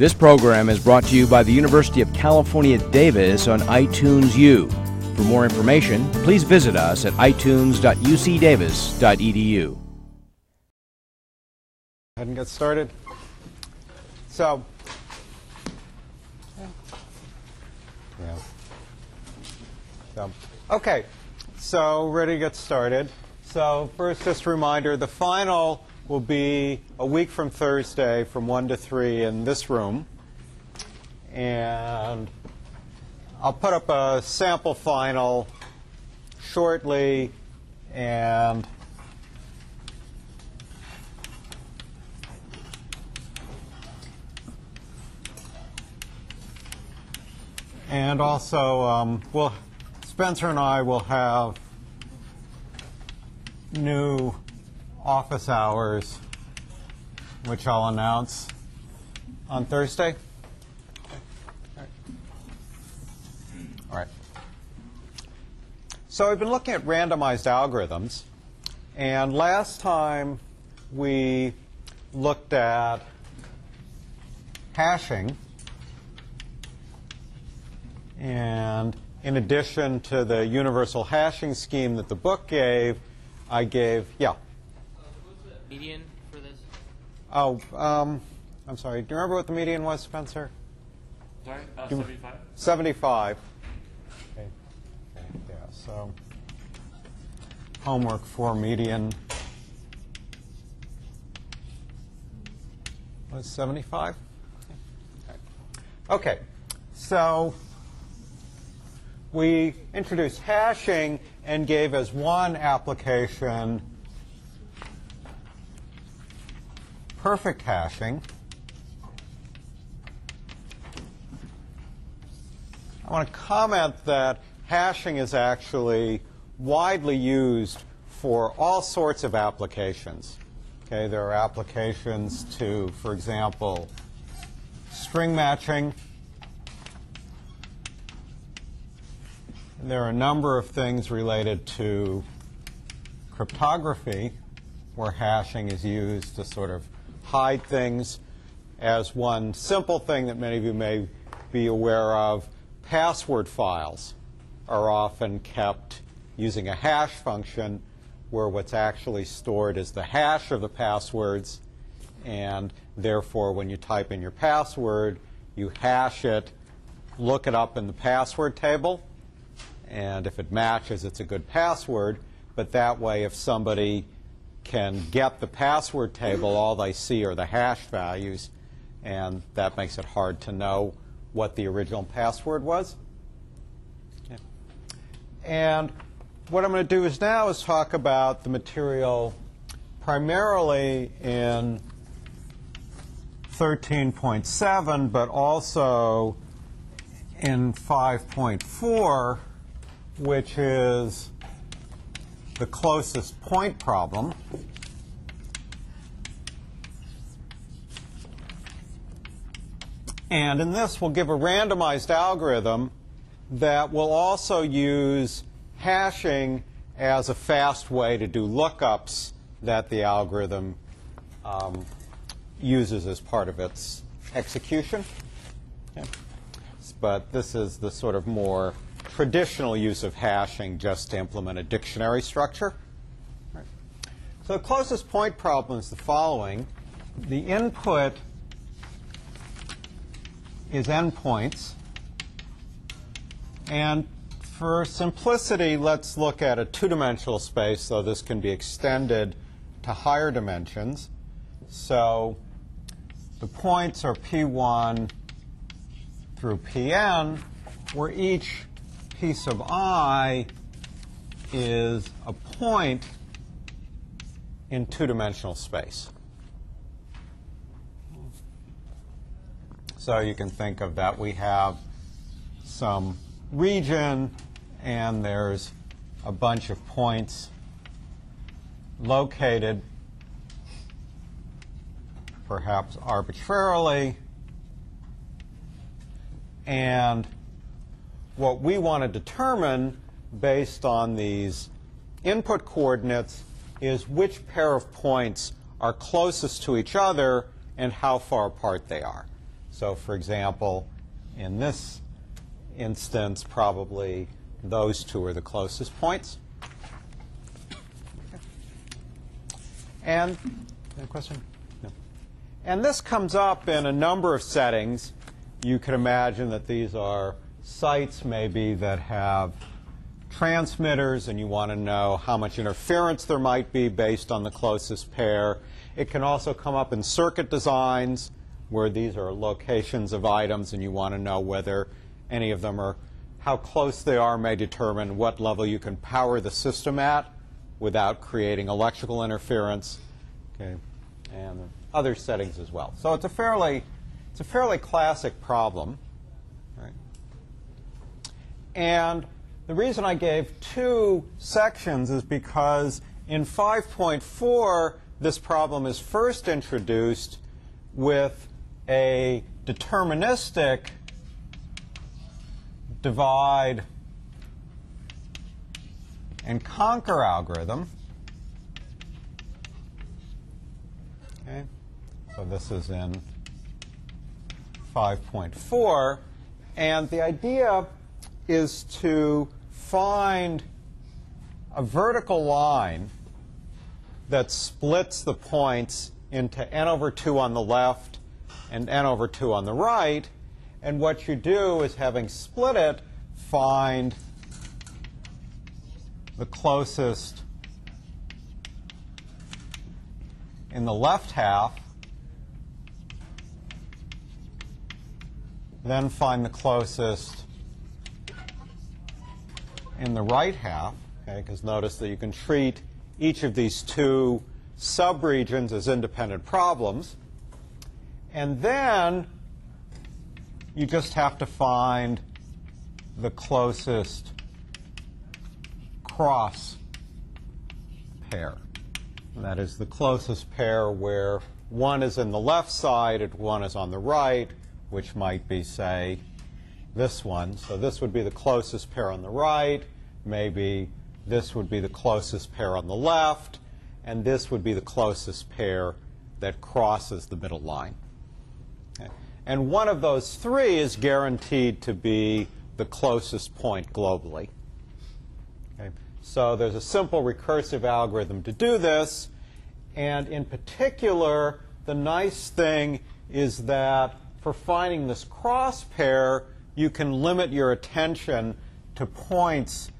This program is brought to you by the University of California, Davis on iTunes U. For more information, please visit us at itunes.ucdavis.edu. Ahead and get started. So, yeah. So, okay. So, ready to get started. So, first, just a reminder the final will be a week from Thursday from 1 to 3 in this room. And I'll put up a sample final shortly and And also, um, we'll, Spencer and I will have new office hours, which I'll announce on Thursday. All right. So I've been looking at randomized algorithms, and last time we looked at hashing. And in addition to the universal hashing scheme that the book gave, I gave, yeah. Median for this? Oh, um, I'm sorry. Do you remember what the median was, Spencer? Sorry, uh, 75. 75. Okay. Okay, Yeah, so homework for median was 75? Okay. Okay, so we introduced hashing and gave as one application perfect hashing. I want to comment that hashing is actually widely used for all sorts of applications. Okay, there are applications to, for example, string matching. There are a number of things related to cryptography where hashing is used to sort of hide things. As one simple thing that many of you may be aware of, password files are often kept using a hash function where what's actually stored is the hash of the passwords. And therefore, when you type in your password, you hash it, look it up in the password table, and if it matches, it's a good password. But that way, if somebody can get the password table, all they see are the hash values, and that makes it hard to know what the original password was. Yeah. And what I'm going to do is now is talk about the material primarily in 13.7, but also in 5.4, which is the closest point problem. And in this, we'll give a randomized algorithm that will also use hashing as a fast way to do lookups that the algorithm um, uses as part of its execution. Okay. But this is the sort of more traditional use of hashing just to implement a dictionary structure. Right. So the closest point problem is the following. The input is endpoints. And for simplicity, let's look at a two-dimensional space, though this can be extended to higher dimensions. So the points are P1 through Pn, where each piece of i is a point in two-dimensional space. So you can think of that we have some region and there's a bunch of points located perhaps arbitrarily and what we want to determine based on these input coordinates is which pair of points are closest to each other and how far apart they are. So, for example, in this instance, probably those two are the closest points. And, question? No. And this comes up in a number of settings. You can imagine that these are sites maybe that have transmitters and you want to know how much interference there might be based on the closest pair. It can also come up in circuit designs where these are locations of items and you want to know whether any of them are, how close they are may determine what level you can power the system at without creating electrical interference. Okay, and other settings as well. So it's a fairly, it's a fairly classic problem. And the reason I gave two sections is because in 5.4, this problem is first introduced with a deterministic divide and conquer algorithm. Okay, so this is in 5.4. And the idea is to find a vertical line that splits the points into n over 2 on the left and n over 2 on the right. And what you do is, having split it, find the closest in the left half, then find the closest in the right half, okay, because notice that you can treat each of these two subregions as independent problems. And then you just have to find the closest cross pair. And that is the closest pair where one is in the left side and one is on the right, which might be, say, this one. So this would be the closest pair on the right. Maybe this would be the closest pair on the left. And this would be the closest pair that crosses the middle line. Okay. And one of those three is guaranteed to be the closest point globally. Okay. So there's a simple recursive algorithm to do this. And in particular, the nice thing is that for finding this cross pair, you can limit your attention to points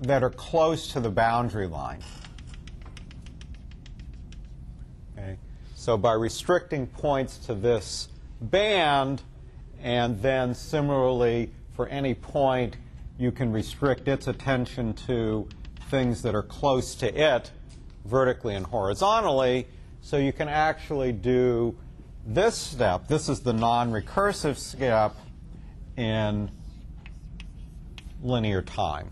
that are close to the boundary line. Okay. So by restricting points to this band, and then similarly for any point, you can restrict its attention to things that are close to it vertically and horizontally. So you can actually do this step. This is the non-recursive step in linear time.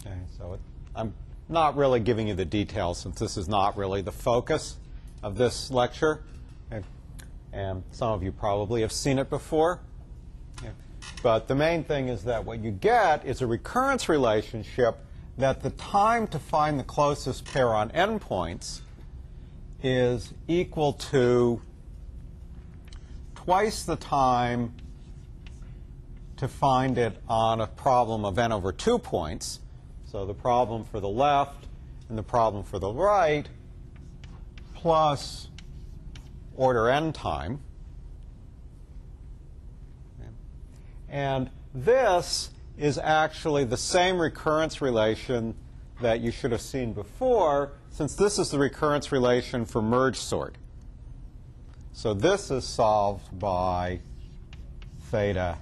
Okay, so it, I'm not really giving you the details since this is not really the focus of this lecture. And some of you probably have seen it before. But the main thing is that what you get is a recurrence relationship that the time to find the closest pair on endpoints is equal to twice the time to find it on a problem of n over 2 points. So the problem for the left and the problem for the right plus order n time. And this is actually the same recurrence relation that you should have seen before, since this is the recurrence relation for merge sort. So this is solved by theta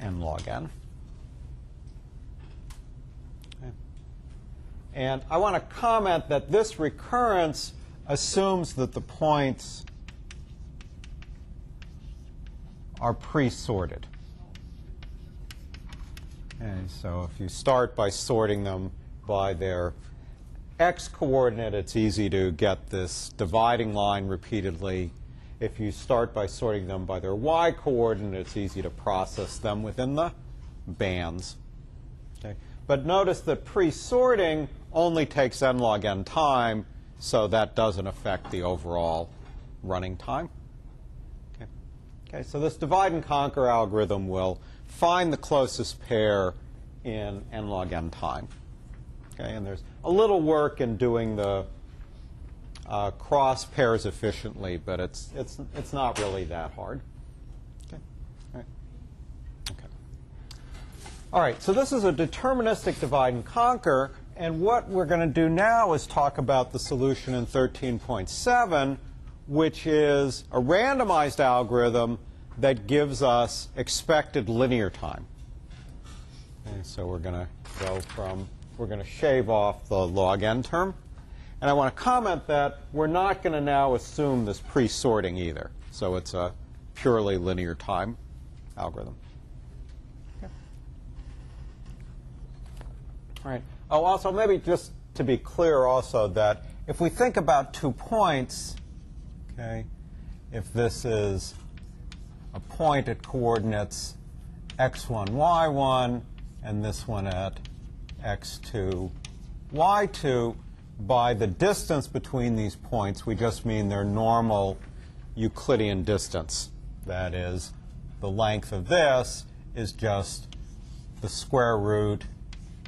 n log n. And I want to comment that this recurrence assumes that the points are pre-sorted. And so if you start by sorting them by their x coordinate, it's easy to get this dividing line repeatedly. If you start by sorting them by their y coordinate, it's easy to process them within the bands. Okay. But notice that pre-sorting only takes n log n time, so that doesn't affect the overall running time. Okay. Okay, so this divide and conquer algorithm will find the closest pair in n log n time. Okay, and there's a little work in doing the uh, cross pairs efficiently, but it's, it's, it's not really that hard. Okay. All right. Okay. All right, so this is a deterministic divide and conquer, and what we're going to do now is talk about the solution in 13.7, which is a randomized algorithm that gives us expected linear time. Okay, so we're going to go from, we're going to shave off the log n term. And I want to comment that we're not going to now assume this pre-sorting either. So it's a purely linear time algorithm. Okay. All right. Oh, also, maybe just to be clear also that if we think about two points, okay, if this is a point at coordinates x1, y1, and this one at x2, y2, by the distance between these points, we just mean their normal Euclidean distance. That is, the length of this is just the square root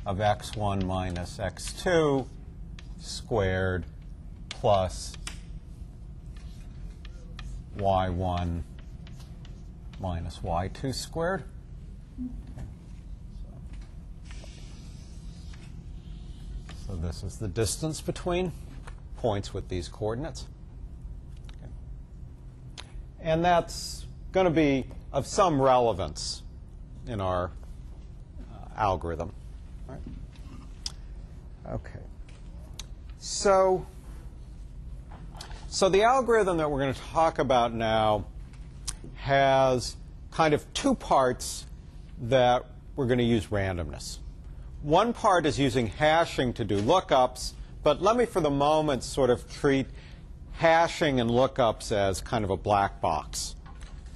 of x1 minus x2 squared plus y1 minus y2 squared. So this is the distance between points with these coordinates. And that's going to be of some relevance in our uh, algorithm. Okay. So, so the algorithm that we're going to talk about now has kind of two parts that we're going to use randomness. One part is using hashing to do lookups, but let me for the moment sort of treat hashing and lookups as kind of a black box.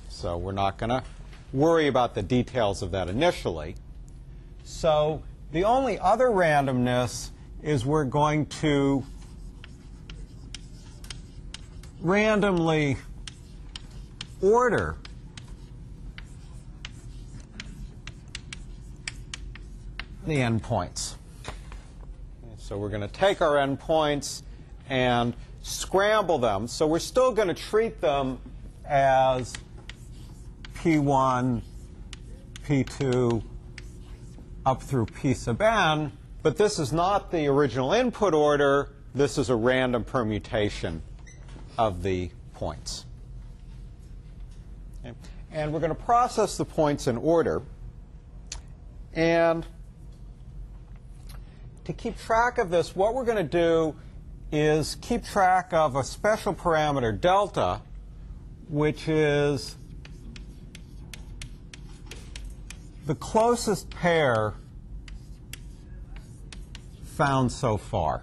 So we're not going to worry about the details of that initially. So the only other randomness is we're going to randomly order the endpoints. So we're going to take our endpoints and scramble them. So we're still going to treat them as P1, P2, up through P sub n, but this is not the original input order. This is a random permutation of the points. Okay. And we're going to process the points in order. And to keep track of this, what we're going to do is keep track of a special parameter, delta, which is the closest pair found so far.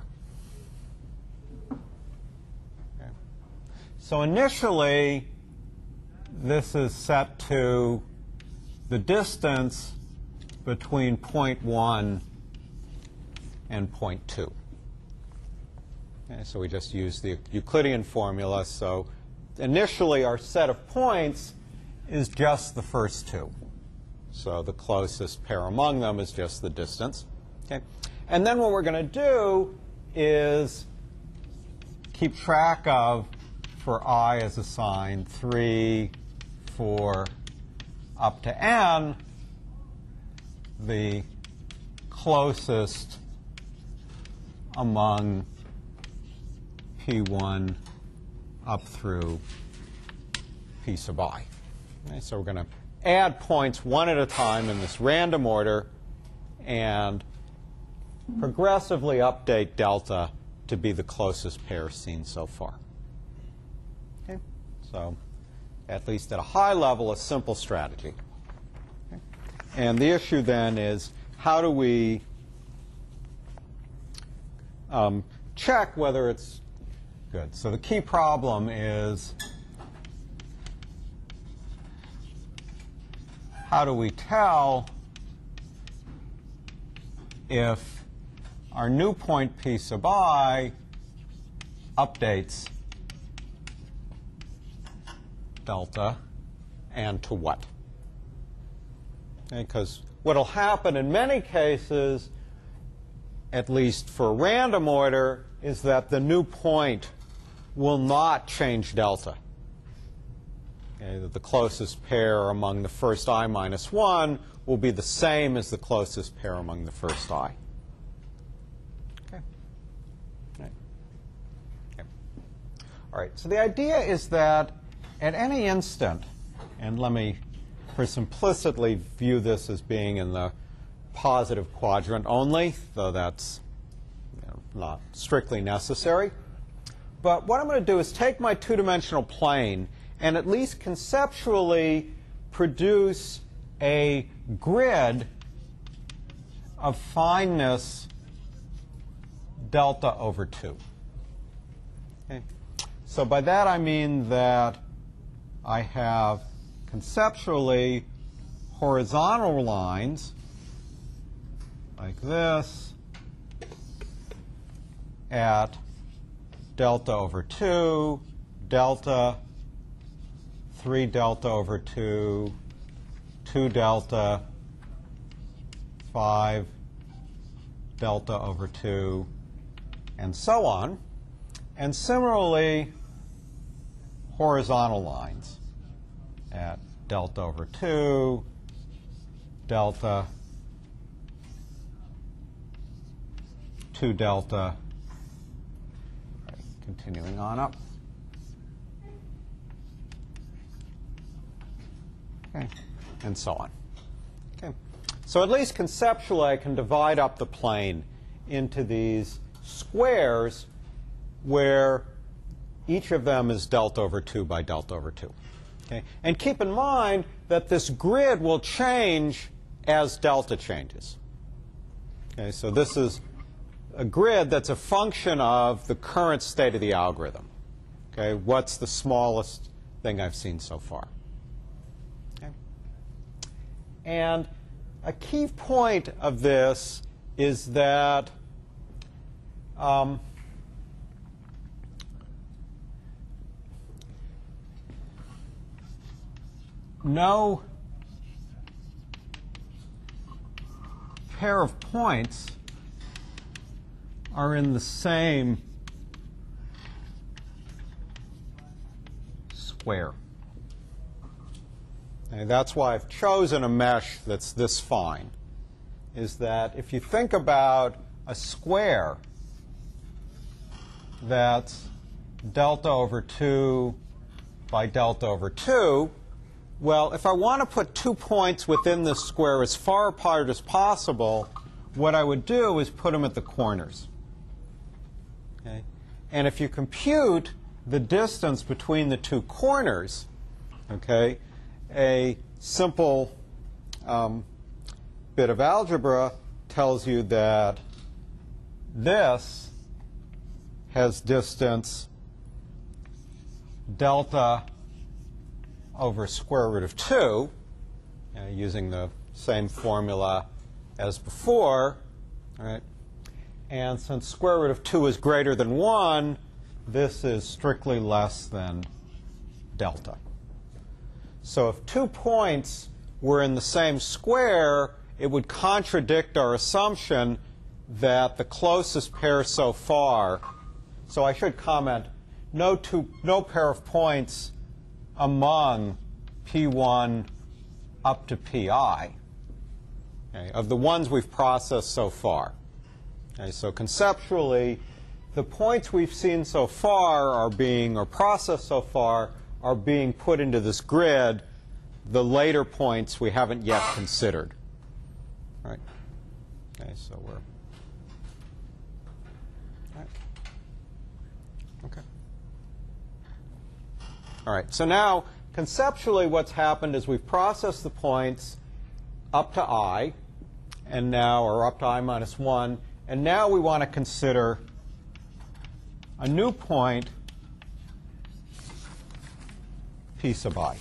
Okay. So initially, this is set to the distance between point 1 and 0.2. Okay, so we just use the Euclidean formula. So initially, our set of points is just the first two. So the closest pair among them is just the distance. Okay? And then what we're going to do is keep track of, for i as assigned, 3, 4, up to n, the closest among P1 up through P sub i. Okay, so we're going to add points one at a time in this random order and progressively update delta to be the closest pair seen so far. Okay? So at least at a high level, a simple strategy. Okay? And the issue then is how do we um, check whether it's good. So the key problem is how do we tell if our new point p sub i updates delta and to what. Because what will happen in many cases, at least for random order, is that the new point will not change delta. Okay, the closest pair among the first i minus 1 will be the same as the closest pair among the first i. Okay. Right. Okay. All right, so the idea is that at any instant, and let me for simplicity view this as being in the positive quadrant only, though that's you know, not strictly necessary. But what I'm going to do is take my two-dimensional plane and at least conceptually produce a grid of fineness delta over 2. So by that I mean that I have conceptually horizontal lines like this at delta over 2, delta, 3 delta over 2, 2 delta, 5 delta over 2, and so on. And similarly, horizontal lines at delta over 2, delta, 2 delta, right, continuing on up. Okay, and so on. Okay, so at least conceptually, I can divide up the plane into these squares where each of them is delta over 2 by delta over 2. Okay? And keep in mind that this grid will change as delta changes. Okay, so this is a grid that's a function of the current state of the algorithm. Okay, what's the smallest thing I've seen so far? Okay. And a key point of this is that um, no pair of points are in the same square. And that's why I've chosen a mesh that's this fine, is that if you think about a square that's delta over 2 by delta over 2, well, if I want to put two points within this square as far apart as possible, what I would do is put them at the corners. Okay? And if you compute the distance between the two corners, okay, a simple um, bit of algebra tells you that this has distance delta over square root of 2, uh, using the same formula as before. Right? And since square root of 2 is greater than 1, this is strictly less than delta. So if two points were in the same square, it would contradict our assumption that the closest pair so far, so I should comment, no, two, no pair of points among P1 up to Pi okay, of the ones we've processed so far. Okay, so conceptually, the points we've seen so far are being, or processed so far, are being put into this grid. The later points we haven't yet considered. Right? Okay, so we're. Right. Okay. All right, so now conceptually what's happened is we've processed the points up to i, and now, or up to i minus 1, and now we want to consider a new point, p sub i.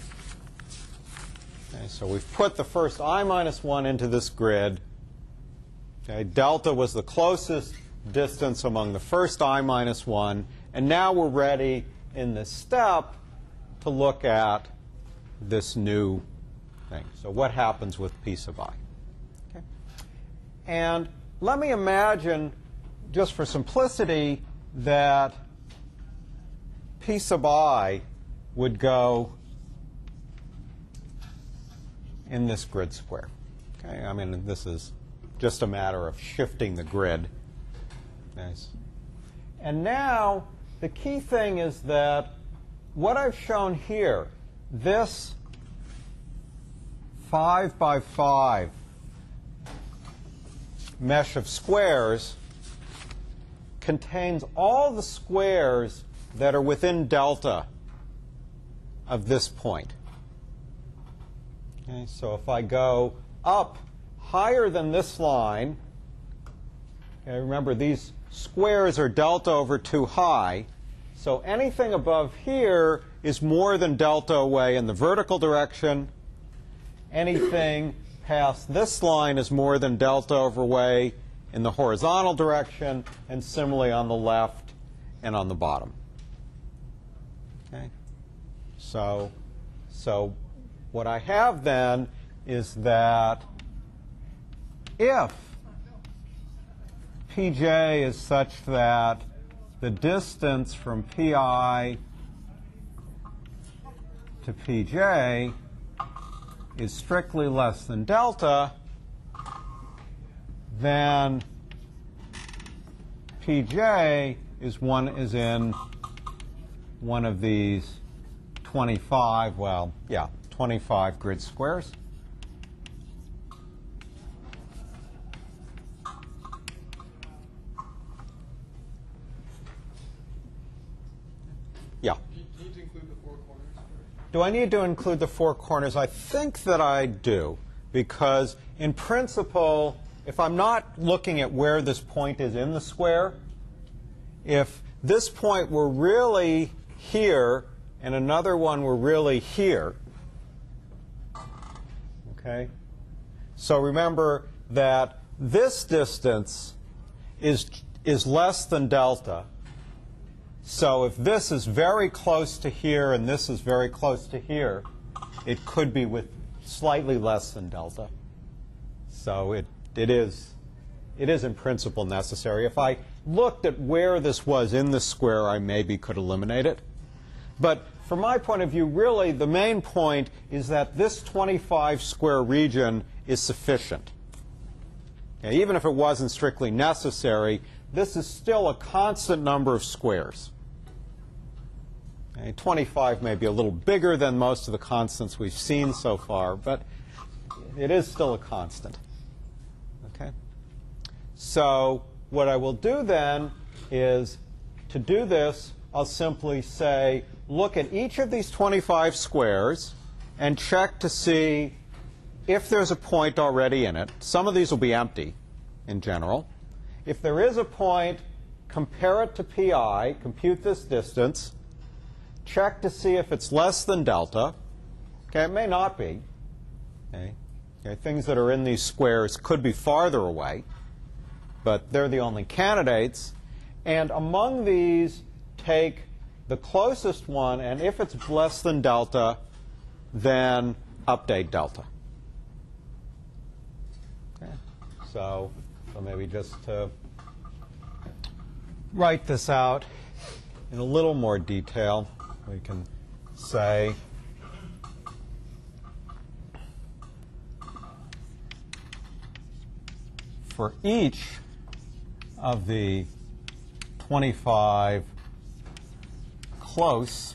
Okay, so we've put the first i minus 1 into this grid. Okay, delta was the closest distance among the first i minus 1 And now we're ready in this step to look at this new thing. So what happens with p sub i? Okay. And let me imagine, just for simplicity, that p sub i would go in this grid square. Okay, I mean, this is just a matter of shifting the grid. Nice. And now, the key thing is that what I've shown here, this 5 by 5 mesh of squares contains all the squares that are within delta of this point. Okay, so if I go up higher than this line, okay, remember these squares are delta over 2 high, so anything above here is more than delta away in the vertical direction. Anything past this line is more than delta over way in the horizontal direction, and similarly on the left and on the bottom. Okay? So, so what I have then is that if pj is such that the distance from pi to pj is strictly less than delta, then pj is one is in one of these 25, well, yeah, 25 grid squares. Yeah. Do I need to include the four corners? I think that I do, because in principle, if I'm not looking at where this point is in the square, if this point were really here and another one were really here, okay? So remember that this distance is, is less than delta. So if this is very close to here and this is very close to here, it could be with slightly less than delta. So it, it, is, it is in principle necessary. If I looked at where this was in the square, I maybe could eliminate it. But from my point of view, really the main point is that this 25 square region is sufficient. Okay, even if it wasn't strictly necessary, this is still a constant number of squares. Okay, 25 may be a little bigger than most of the constants we've seen so far, but it is still a constant. Okay? So what I will do then is to do this, I'll simply say, look at each of these 25 squares and check to see if there's a point already in it. Some of these will be empty in general. If there is a point, compare it to pi, compute this distance, check to see if it's less than delta. Okay, it may not be. Okay. okay, things that are in these squares could be farther away, but they're the only candidates. And among these, take the closest one, and if it's less than delta, then update delta. Okay. So, so maybe just to write this out in a little more detail, we can say for each of the 25 close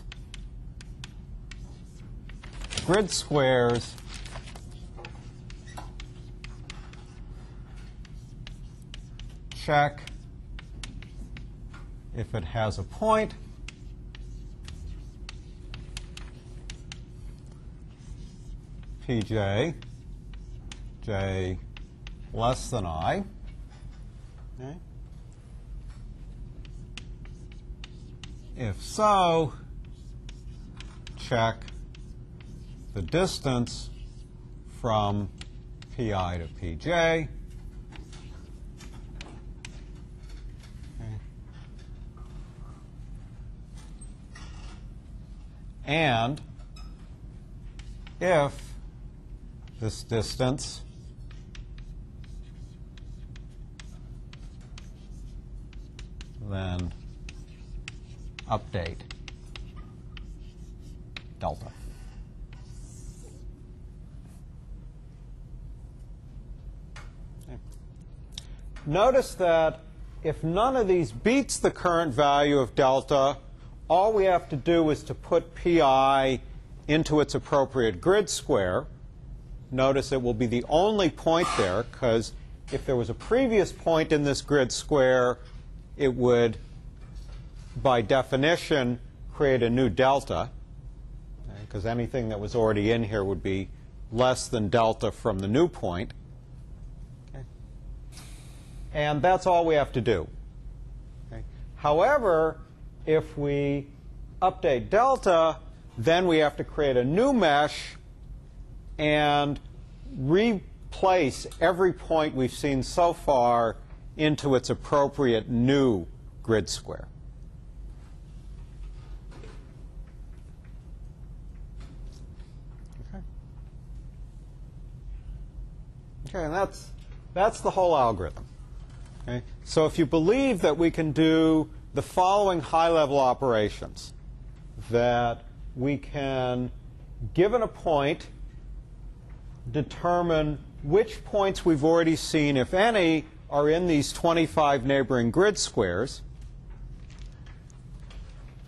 grid squares check if it has a point pj j less than i okay. If so, check the distance from pi to pj. And if this distance then update delta. Okay. Notice that if none of these beats the current value of delta, all we have to do is to put pi into its appropriate grid square. Notice it will be the only point there, because if there was a previous point in this grid square, it would, by definition, create a new delta, because anything that was already in here would be less than delta from the new point. Okay. And that's all we have to do. Okay. However, if we update delta, then we have to create a new mesh and replace every point we've seen so far into its appropriate new grid square. Okay. Okay, and that's that's the whole algorithm. Okay? So if you believe that we can do the following high-level operations, that we can, given a point, determine which points we've already seen, if any, are in these 25 neighboring grid squares.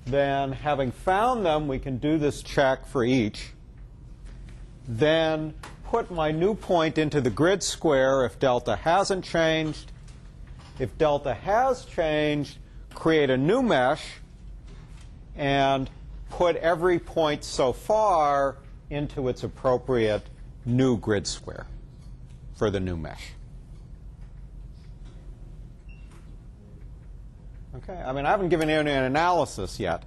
Then, having found them, we can do this check for each. Then put my new point into the grid square if delta hasn't changed. If delta has changed, create a new mesh and put every point so far into its appropriate new grid square for the new mesh. Okay, I mean, I haven't given you any analysis yet,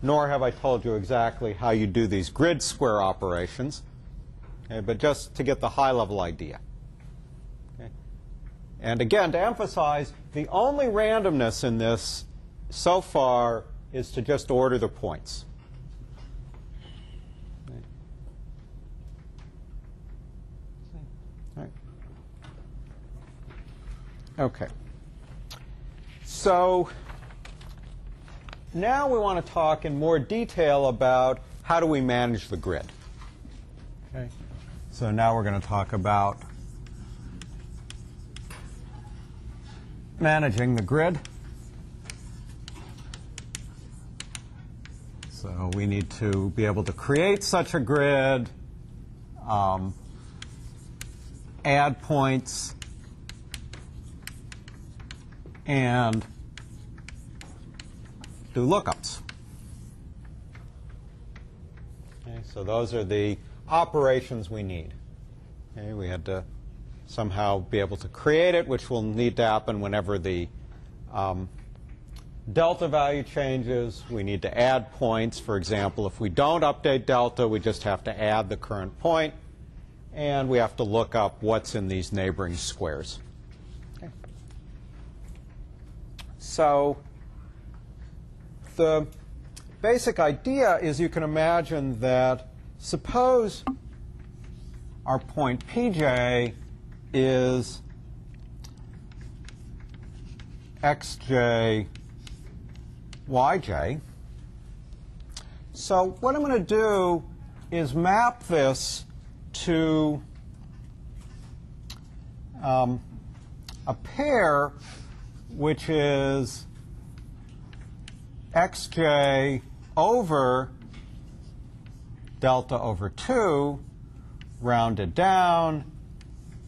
nor have I told you exactly how you do these grid square operations, okay, but just to get the high level idea. Okay. And again, to emphasize, the only randomness in this so far is to just order the points. Okay. So now we want to talk in more detail about how do we manage the grid. Okay. So now we're going to talk about managing the grid. So we need to be able to create such a grid, um, add points, and do lookups. Okay, so those are the operations we need. Okay, we had to somehow be able to create it, which will need to happen whenever the um, delta value changes. We need to add points. For example, if we don't update delta, we just have to add the current point, and we have to look up what's in these neighboring squares. Okay. So the basic idea is you can imagine that suppose our point pj is xj, yj. So what I'm going to do is map this to um, a pair which is xj over delta over 2 rounded down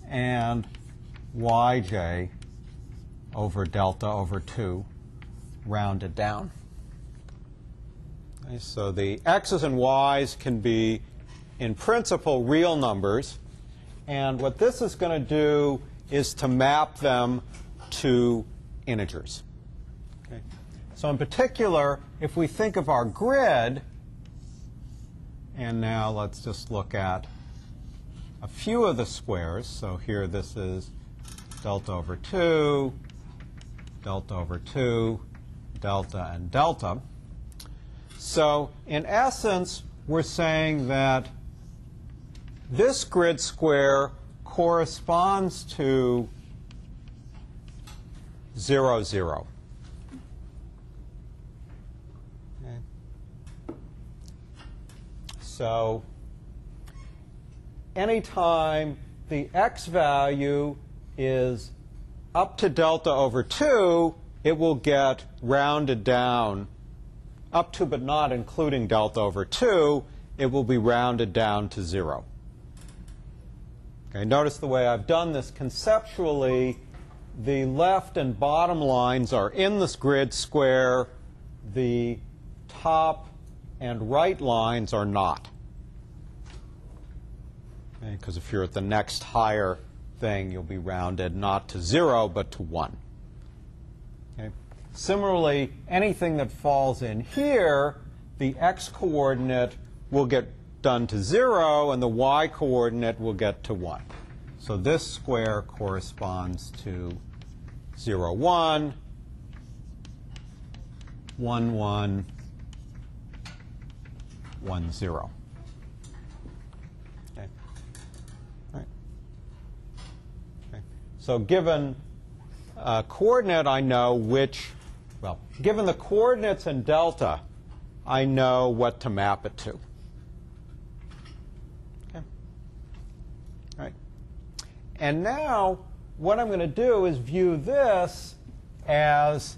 and yj over delta over 2 rounded down. Okay, so the x's and y's can be, in principle, real numbers. And what this is going to do is to map them to integers. Okay. So in particular, if we think of our grid, and now let's just look at a few of the squares. So here this is delta over 2, delta over 2, delta, and delta. So in essence, we're saying that this grid square corresponds to 0, 0. Okay. So anytime the x value is up to delta over 2, it will get rounded down up to but not including delta over 2, it will be rounded down to 0. Okay, notice the way I've done this conceptually. The left and bottom lines are in this grid square. The top and right lines are not. Because if you're at the next higher thing, you'll be rounded not to 0, but to 1. Okay. Similarly, anything that falls in here, the x coordinate will get done to 0, and the y coordinate will get to 1. So this square corresponds to 0, 1, 1, 1, 1, 0. Okay. Okay. So given a coordinate, I know which, well, given the coordinates and delta, I know what to map it to. Okay. All right. And now what I'm going to do is view this as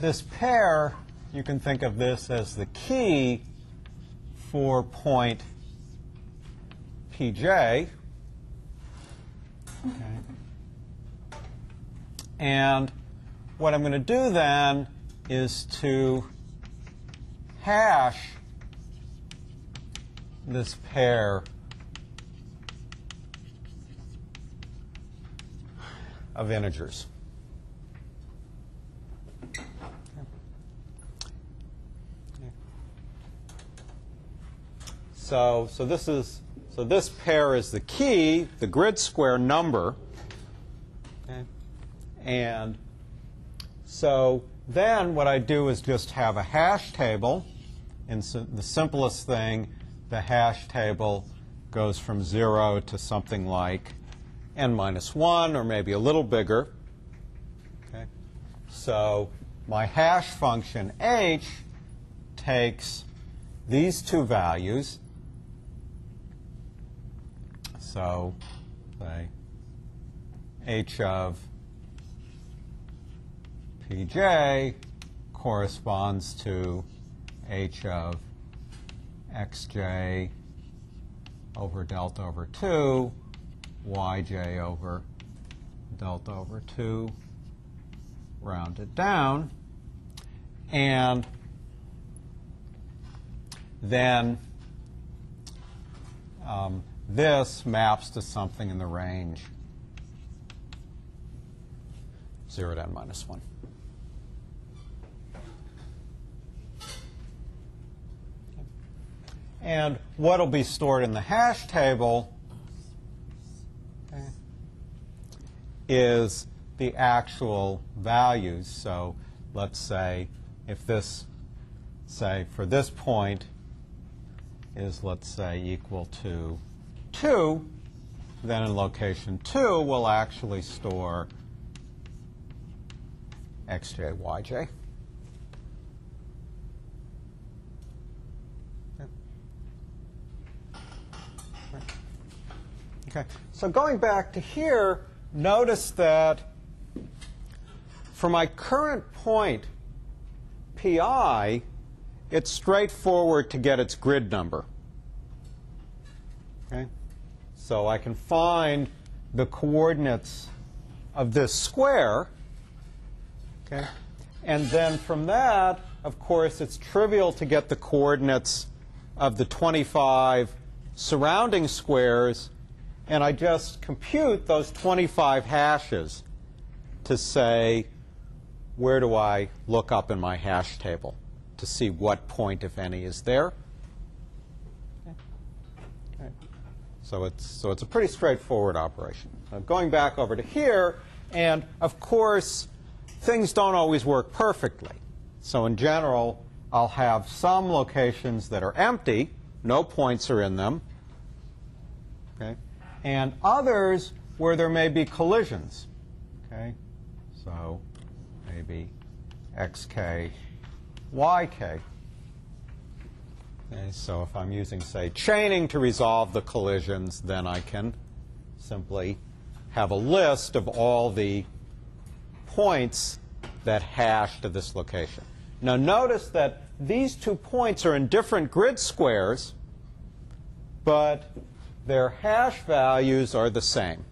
this pair. You can think of this as the key for point pj. Okay. And what I'm going to do then is to hash this pair of integers. So, so this is so this pair is the key, the grid square number. Okay. And so then what I do is just have a hash table. And so the simplest thing, the hash table goes from 0 to something like n minus 1 or maybe a little bigger. Okay. So my hash function h takes these two values. So say h of pj corresponds to h of xj over delta over 2 yj over delta over 2 rounded down. And then um, this maps to something in the range 0 to n minus 1. And what will be stored in the hash table is the actual values. So let's say if this, say, for this point is, let's say, equal to 2, then in location 2, we'll actually store xj, yj. Okay, so going back to here, notice that for my current point, pi, it's straightforward to get its grid number. Okay? So I can find the coordinates of this square. Okay? And then from that, of course, it's trivial to get the coordinates of the 25 surrounding squares and I just compute those 25 hashes to say, where do I look up in my hash table to see what point, if any, is there? So, it's, so it's a pretty straightforward operation. Now going back over to here, and of course, things don't always work perfectly. So in general, I'll have some locations that are empty, no points are in them, and others where there may be collisions. Okay, so maybe xk, yk. Okay, so if I'm using, say, chaining to resolve the collisions, then I can simply have a list of all the points that hash to this location. Now notice that these two points are in different grid squares, but their hash values are the same.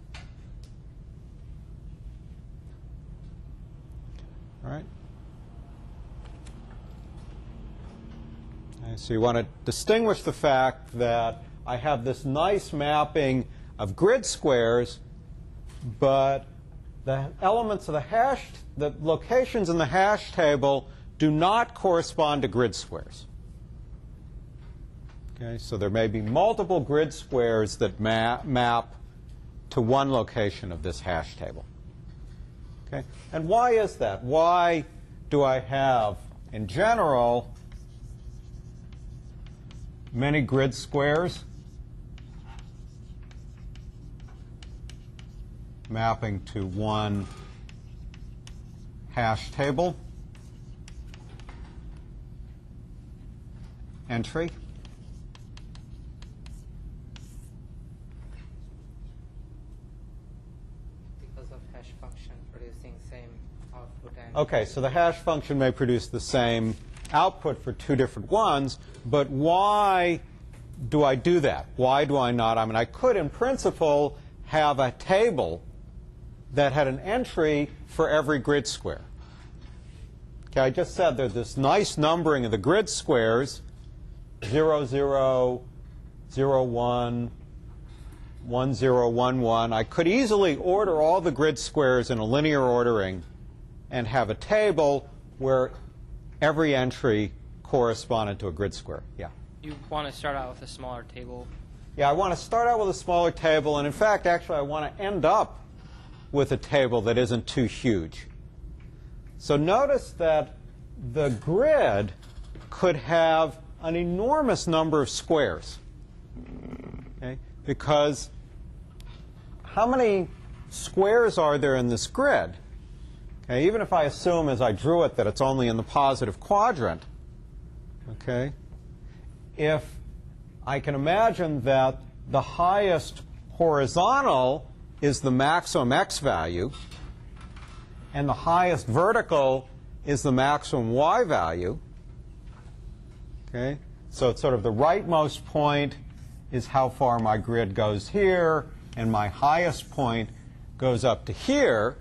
All right? So you want to distinguish the fact that I have this nice mapping of grid squares, but the elements of the hash, the locations in the hash table do not correspond to grid squares. Okay, so there may be multiple grid squares that ma map to one location of this hash table. Okay, and why is that? Why do I have, in general, many grid squares mapping to one hash table entry. because of hash function producing same output and Okay, so the hash function may produce the same output for two different ones, but why do I do that? Why do I not? I mean, I could, in principle, have a table that had an entry for every grid square. Okay, I just said there's this nice numbering of the grid squares 0, 0, 0, 1, 1, 0, 1, 1. I could easily order all the grid squares in a linear ordering and have a table where every entry corresponded to a grid square. Yeah. You want to start out with a smaller table. Yeah, I want to start out with a smaller table, and in fact, actually, I want to end up with a table that isn't too huge. So notice that the grid could have an enormous number of squares. Okay? Because how many squares are there in this grid? Okay, even if I assume as I drew it that it's only in the positive quadrant, okay, if I can imagine that the highest horizontal is the maximum x value, and the highest vertical is the maximum y value. Okay, so it's sort of the rightmost point is how far my grid goes here, and my highest point goes up to here.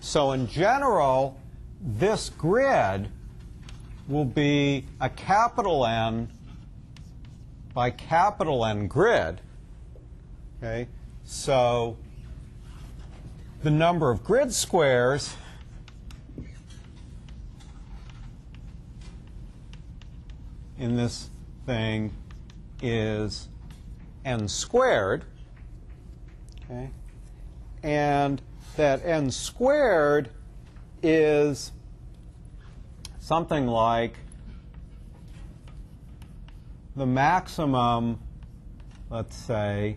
So in general, this grid will be a capital N by capital N grid. Okay, so the number of grid squares in this thing is n squared. Okay? And that n squared is something like the maximum, let's say,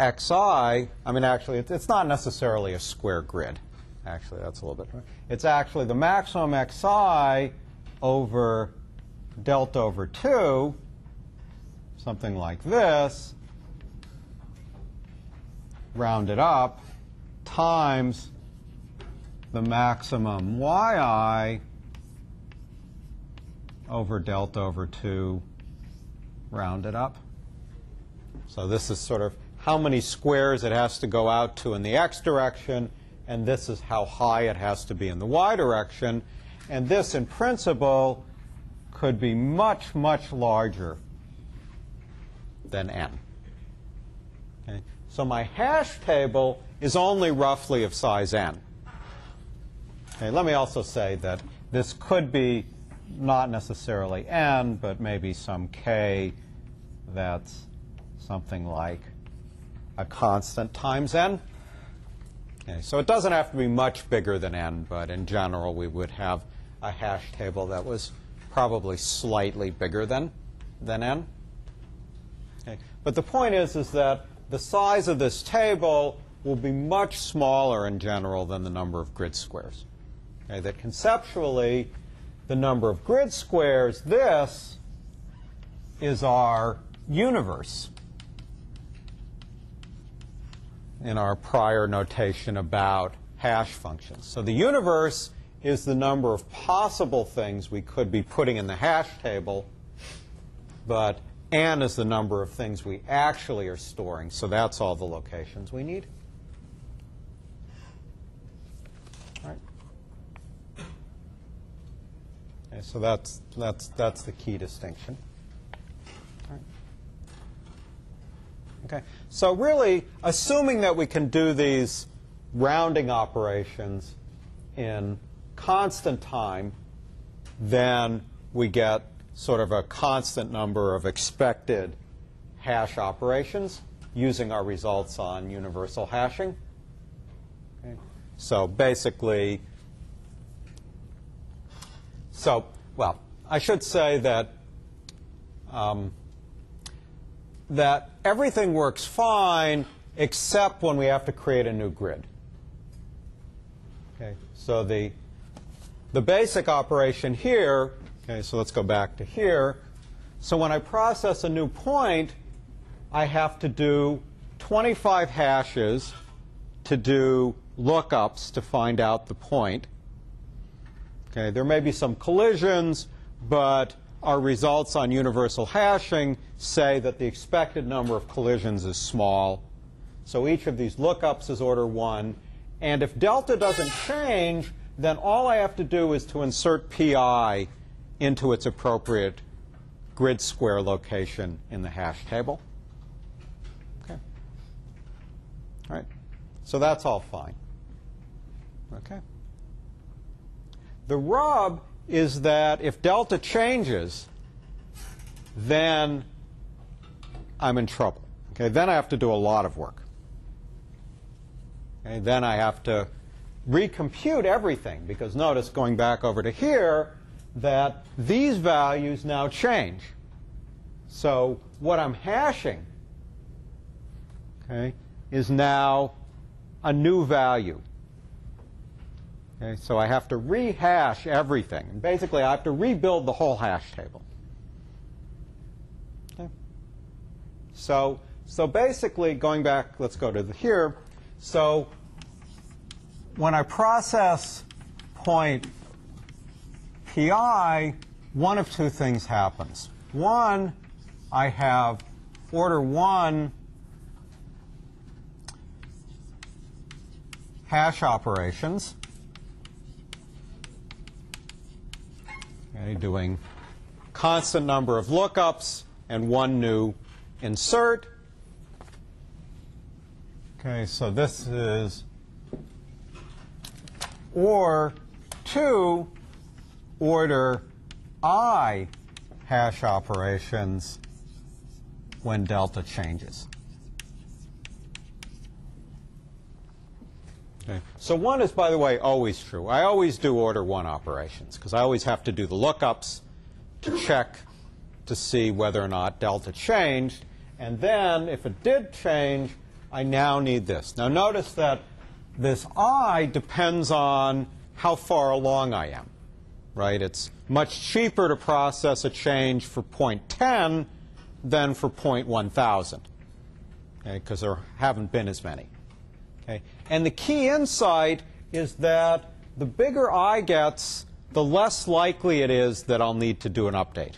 xi, I mean, actually, it's, not necessarily a square grid. Actually, that's a little bit. It's actually the maximum xi over delta over 2, something like this, rounded up, times the maximum yi over delta over 2 rounded up. So this is sort of how many squares it has to go out to in the x direction, and this is how high it has to be in the y direction. And this, in principle, could be much, much larger than n. So my hash table is only roughly of size n. Okay, let me also say that this could be not necessarily n, but maybe some k that's something like a constant times n. Okay, so it doesn't have to be much bigger than n, but in general we would have a hash table that was probably slightly bigger than, than n. Okay. But the point is, is that the size of this table will be much smaller in general than the number of grid squares. Okay, that conceptually, the number of grid squares, this is our universe in our prior notation about hash functions. So the universe is the number of possible things we could be putting in the hash table, but n is the number of things we actually are storing. So that's all the locations we need. Okay, so that's, that's, that's the key distinction. Okay, so really, assuming that we can do these rounding operations in constant time, then we get sort of a constant number of expected hash operations using our results on universal hashing. Okay. So basically, so, well, I should say that um, that everything works fine except when we have to create a new grid. Okay, so the, the basic operation here, okay, so let's go back to here. So when I process a new point, I have to do 25 hashes to do lookups to find out the point. Okay, there may be some collisions, but our results on universal hashing say that the expected number of collisions is small. So each of these lookups is order 1. And if delta doesn't change, then all I have to do is to insert pi into its appropriate grid square location in the hash table. Okay. All right. So that's all fine. Okay. The rub is that if delta changes, then I'm in trouble. Okay, then I have to do a lot of work. Okay, then I have to recompute everything because notice going back over to here that these values now change. So what I'm hashing okay, is now a new value. Okay, so I have to rehash everything. And basically, I have to rebuild the whole hash table. Okay. So, so basically, going back, let's go to the here. So when I process point pi, one of two things happens. One, I have order 1 hash operations. Okay, doing constant number of lookups and one new insert. Okay, so this is or two order i hash operations when delta changes. Okay. So one is, by the way, always true. I always do order one operations because I always have to do the lookups to check to see whether or not delta changed. And then, if it did change, I now need this. Now notice that this i depends on how far along I am. Right? It's much cheaper to process a change for point 10 than for point 1000 because there haven't been as many. Okay? And the key insight is that the bigger I gets, the less likely it is that I'll need to do an update.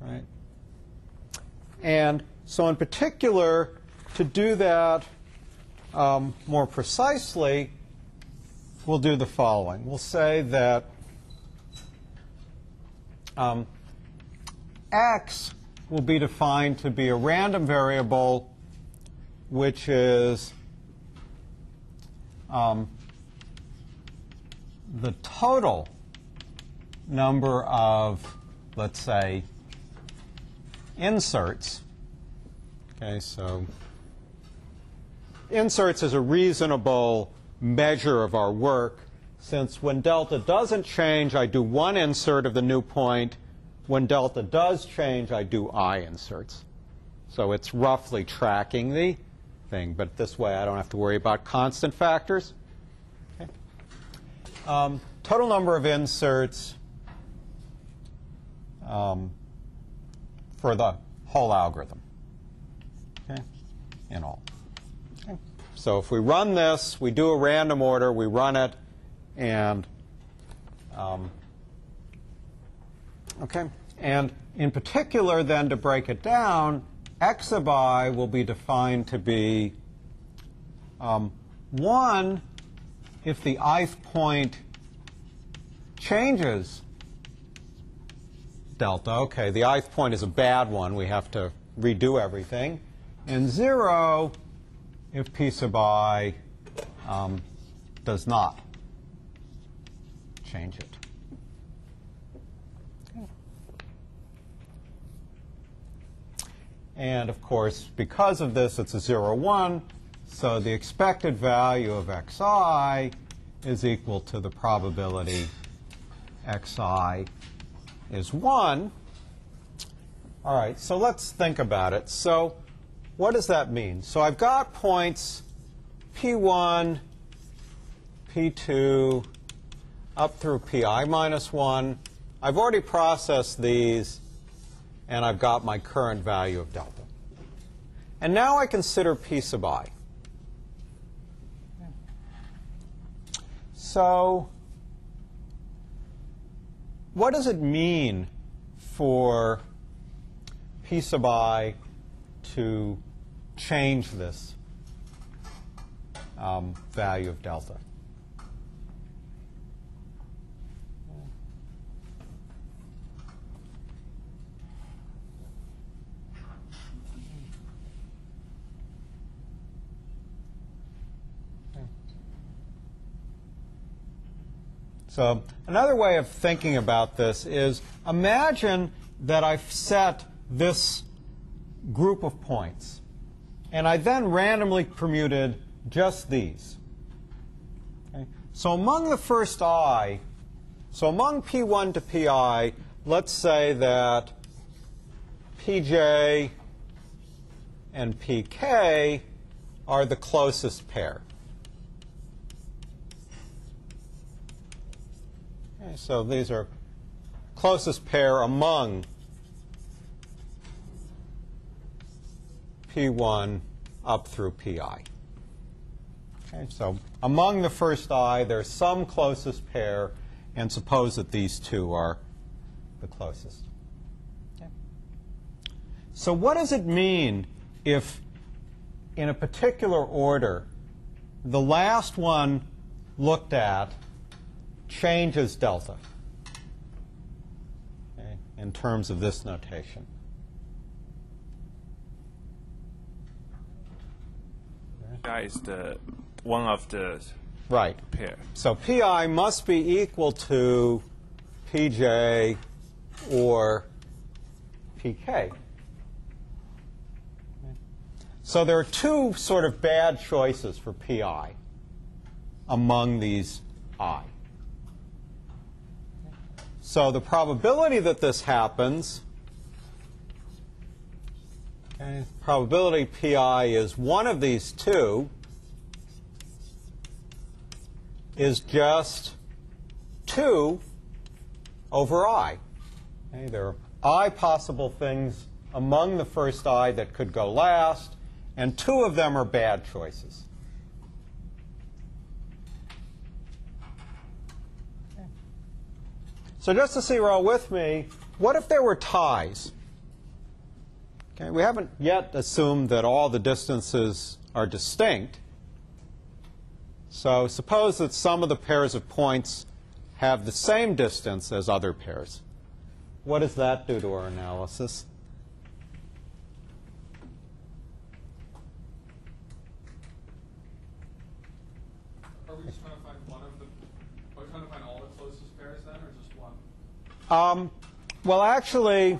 Right? And so in particular, to do that um, more precisely, we'll do the following. We'll say that um, x will be defined to be a random variable which is um, the total number of, let's say, inserts. Okay, so inserts is a reasonable measure of our work since when delta doesn't change, I do one insert of the new point. When delta does change, I do i inserts. So it's roughly tracking the thing, but this way I don't have to worry about constant factors. Okay. Um, total number of inserts um, for the whole algorithm okay, in all. So if we run this, we do a random order, we run it, and um, okay, and in particular, then to break it down, x of i will be defined to be um, one if the ith point changes delta. Okay, the ith point is a bad one. We have to redo everything. And 0 if p sub i um, does not change it. And of course, because of this, it's a 0, 1. So the expected value of xi is equal to the probability xi is 1. All right, so let's think about it. So what does that mean? So I've got points p1, p2, up through pi minus 1. I've already processed these, and I've got my current value of delta. And now I consider p sub i. So what does it mean for p sub i to change this um, value of delta? So another way of thinking about this is imagine that I've set this group of points, and I then randomly permuted just these. Okay? So among the first i, so among p1 to pi, let's say that pj and pk are the closest pair. Okay, so these are closest pair among P1 up through PI. Okay, so among the first i, there's some closest pair, and suppose that these two are the closest. So what does it mean if, in a particular order, the last one looked at changes delta okay, in terms of this notation. Pi is the one of the Right. pair. So pi must be equal to pj or pk. So there are two sort of bad choices for pi among these i. So the probability that this happens, okay, probability pi is one of these two, is just 2 over i. Okay, there are i possible things among the first i that could go last, and two of them are bad choices. So just to see you're all with me, what if there were ties? Okay, we haven't yet assumed that all the distances are distinct. So suppose that some of the pairs of points have the same distance as other pairs. What does that do to our analysis? Are we just trying to find one of the, are we trying to find all the closest pairs then, or just one? Um, well, actually,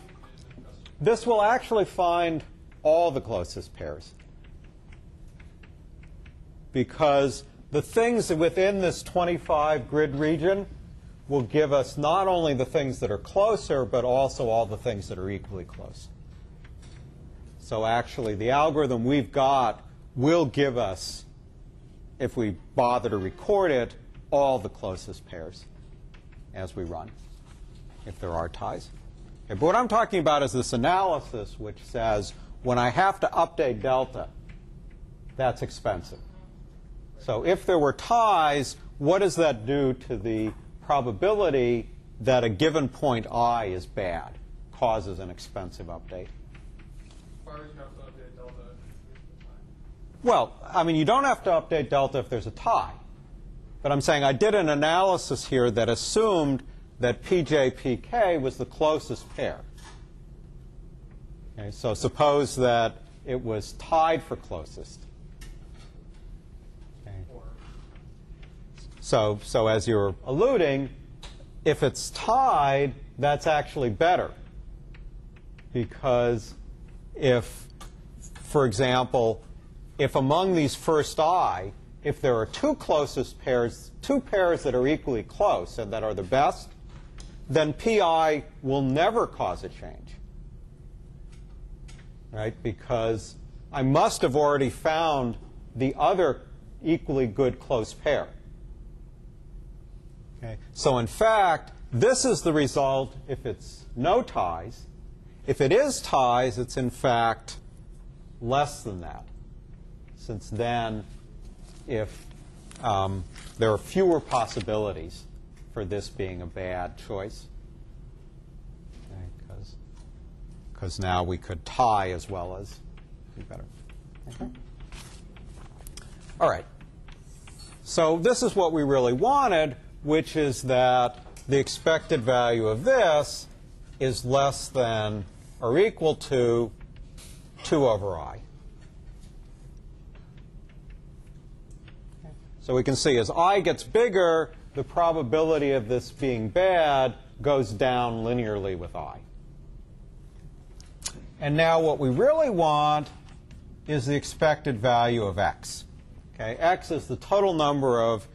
this will actually find all the closest pairs. Because the things within this 25 grid region will give us not only the things that are closer, but also all the things that are equally close. So actually, the algorithm we've got will give us, if we bother to record it, all the closest pairs as we run, if there are ties. Okay, but what I'm talking about is this analysis which says when I have to update delta, that's expensive. So if there were ties, what does that do to the probability that a given point i is bad, causes an expensive update? Well, I mean, you don't have to update delta if there's a tie. But I'm saying I did an analysis here that assumed that PJ-PK was the closest pair. Okay, so suppose that it was tied for closest. Okay. So, so as you're alluding, if it's tied, that's actually better. Because if, for example, if among these first i, if there are two closest pairs, two pairs that are equally close and that are the best, then pi will never cause a change. Right? Because I must have already found the other equally good close pair. Okay? So in fact, this is the result if it's no ties. If it is ties, it's in fact less than that. Since then, if um, there are fewer possibilities for this being a bad choice. Because now we could tie as well as be better. Okay. All right. So this is what we really wanted, which is that the expected value of this is less than or equal to 2 over i. So we can see as i gets bigger, the probability of this being bad goes down linearly with i. And now what we really want is the expected value of x. Okay, x is the total number of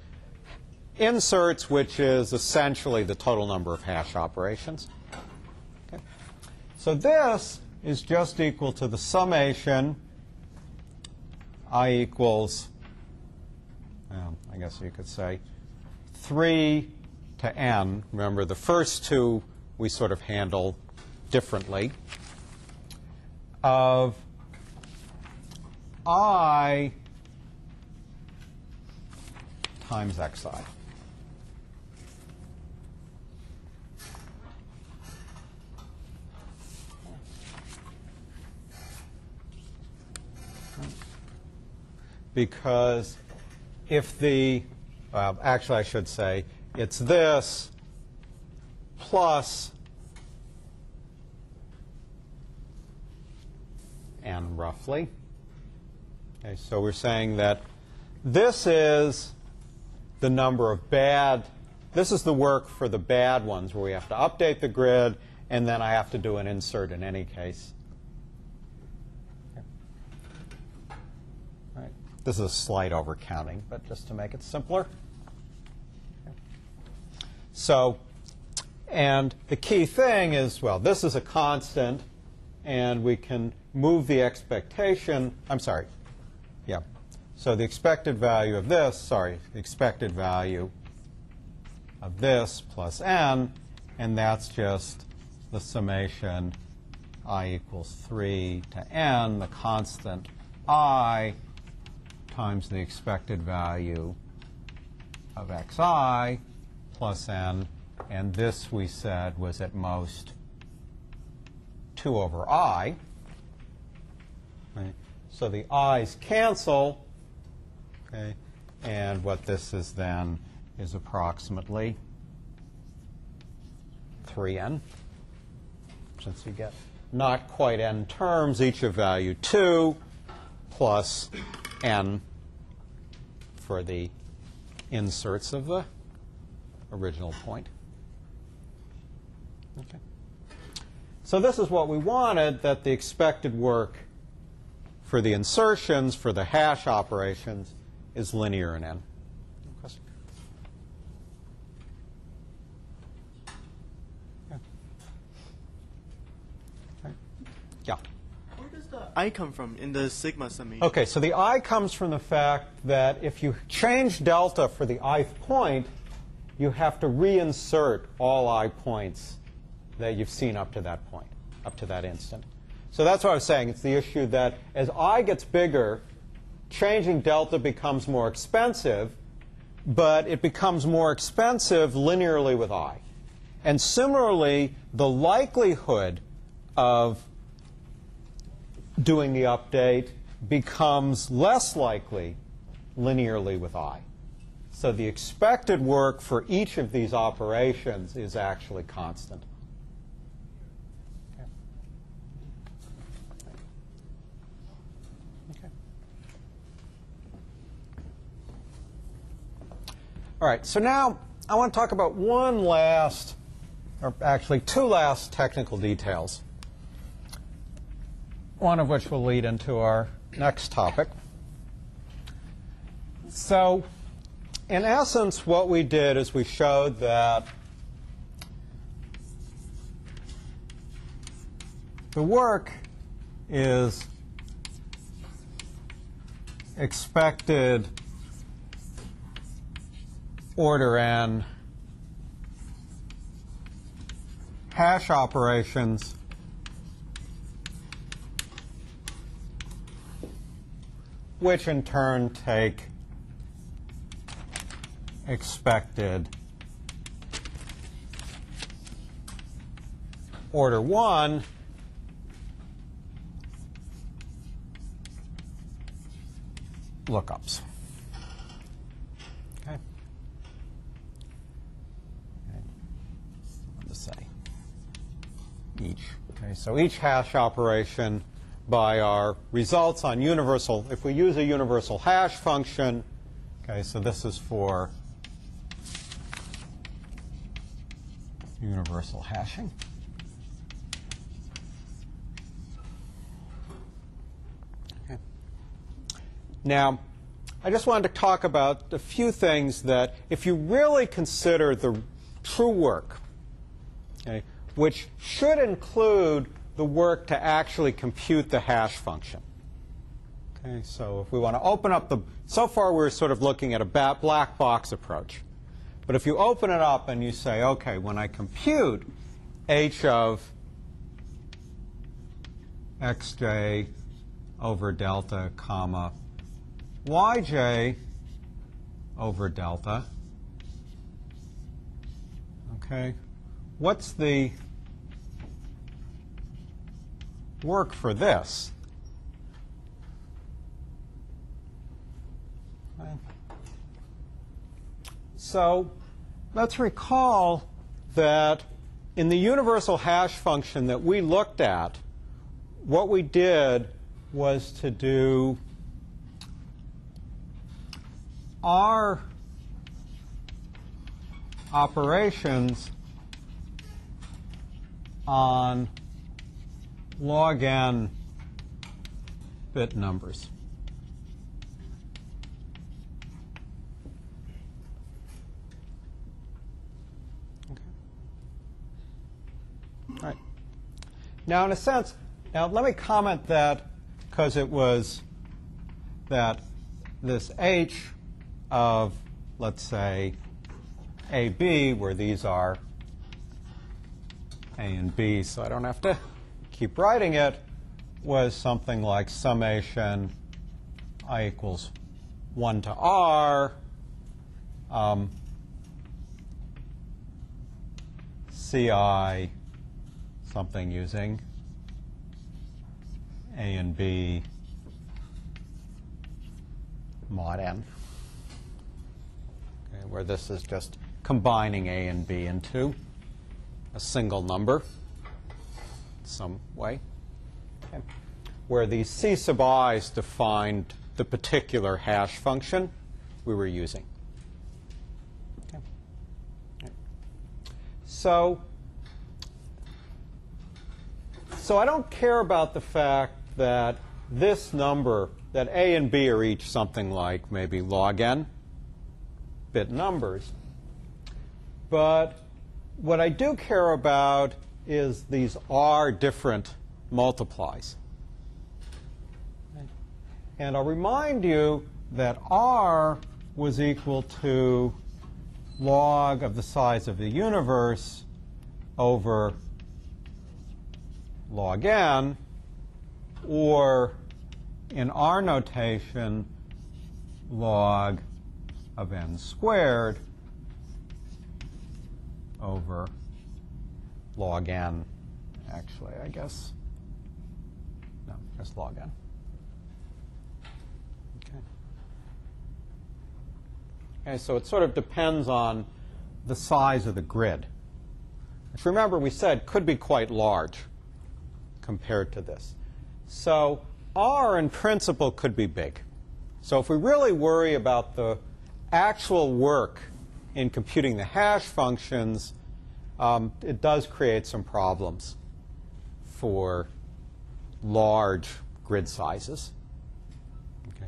inserts, which is essentially the total number of hash operations. Okay. So this is just equal to the summation i equals, well, I guess you could say, 3 to n. Remember, the first two we sort of handle differently. Of i times xi. Because if the, uh, actually I should say, it's this plus n roughly. Okay, so we're saying that this is the number of bad, this is the work for the bad ones where we have to update the grid and then I have to do an insert in any case. Okay. All right. This is a slight overcounting, but just to make it simpler. So, and the key thing is, well, this is a constant, and we can move the expectation. I'm sorry. Yeah. So the expected value of this, sorry, the expected value of this plus n, and that's just the summation i equals 3 to n, the constant i times the expected value of xi plus n, and this we said was at most 2 over i. Right? So the i's cancel, okay, and what this is then is approximately 3n, since you get not quite n terms, each of value 2 plus n for the inserts of the original point. Okay. So this is what we wanted, that the expected work for the insertions, for the hash operations, is linear in n. I come from in the sigma summation? Okay, so the i comes from the fact that if you change delta for the ith point, you have to reinsert all i points that you've seen up to that point, up to that instant. So that's what I was saying. It's the issue that as i gets bigger, changing delta becomes more expensive, but it becomes more expensive linearly with i. And similarly, the likelihood of doing the update becomes less likely linearly with i. So the expected work for each of these operations is actually constant. All right, so now I want to talk about one last, or actually two last technical details one of which will lead into our next topic. So, in essence, what we did is we showed that the work is expected order n hash operations which in turn take expected order 1 lookups. Okay. What to say? Each. Okay, so each hash operation by our results on universal, if we use a universal hash function, okay, so this is for universal hashing. Okay. Now, I just wanted to talk about a few things that, if you really consider the true work, okay, which should include the work to actually compute the hash function. Okay, so if we want to open up the, so far we're sort of looking at a black box approach. But if you open it up and you say, okay, when I compute h of xj over delta, comma, yj over delta, okay, what's the work for this. So let's recall that in the universal hash function that we looked at, what we did was to do our operations on log n bit numbers. Okay. All right. Now, in a sense, now let me comment that because it was that this h of, let's say, AB, where these are A and B, so I don't have to keep writing it, was something like summation i equals 1 to r um, ci something using a and b mod n, okay, where this is just combining a and b into a single number some way, okay. where these c sub i's defined the particular hash function we were using. Okay. So, so I don't care about the fact that this number, that a and b are each something like maybe log n bit numbers. But what I do care about is these r different multiplies. And I'll remind you that r was equal to log of the size of the universe over log n, or in our notation, log of n squared over log n, actually, I guess. No, just log n. Okay. Okay, so it sort of depends on the size of the grid. If you remember, we said could be quite large compared to this. So R in principle could be big. So if we really worry about the actual work in computing the hash functions, um, it does create some problems for large grid sizes. Okay.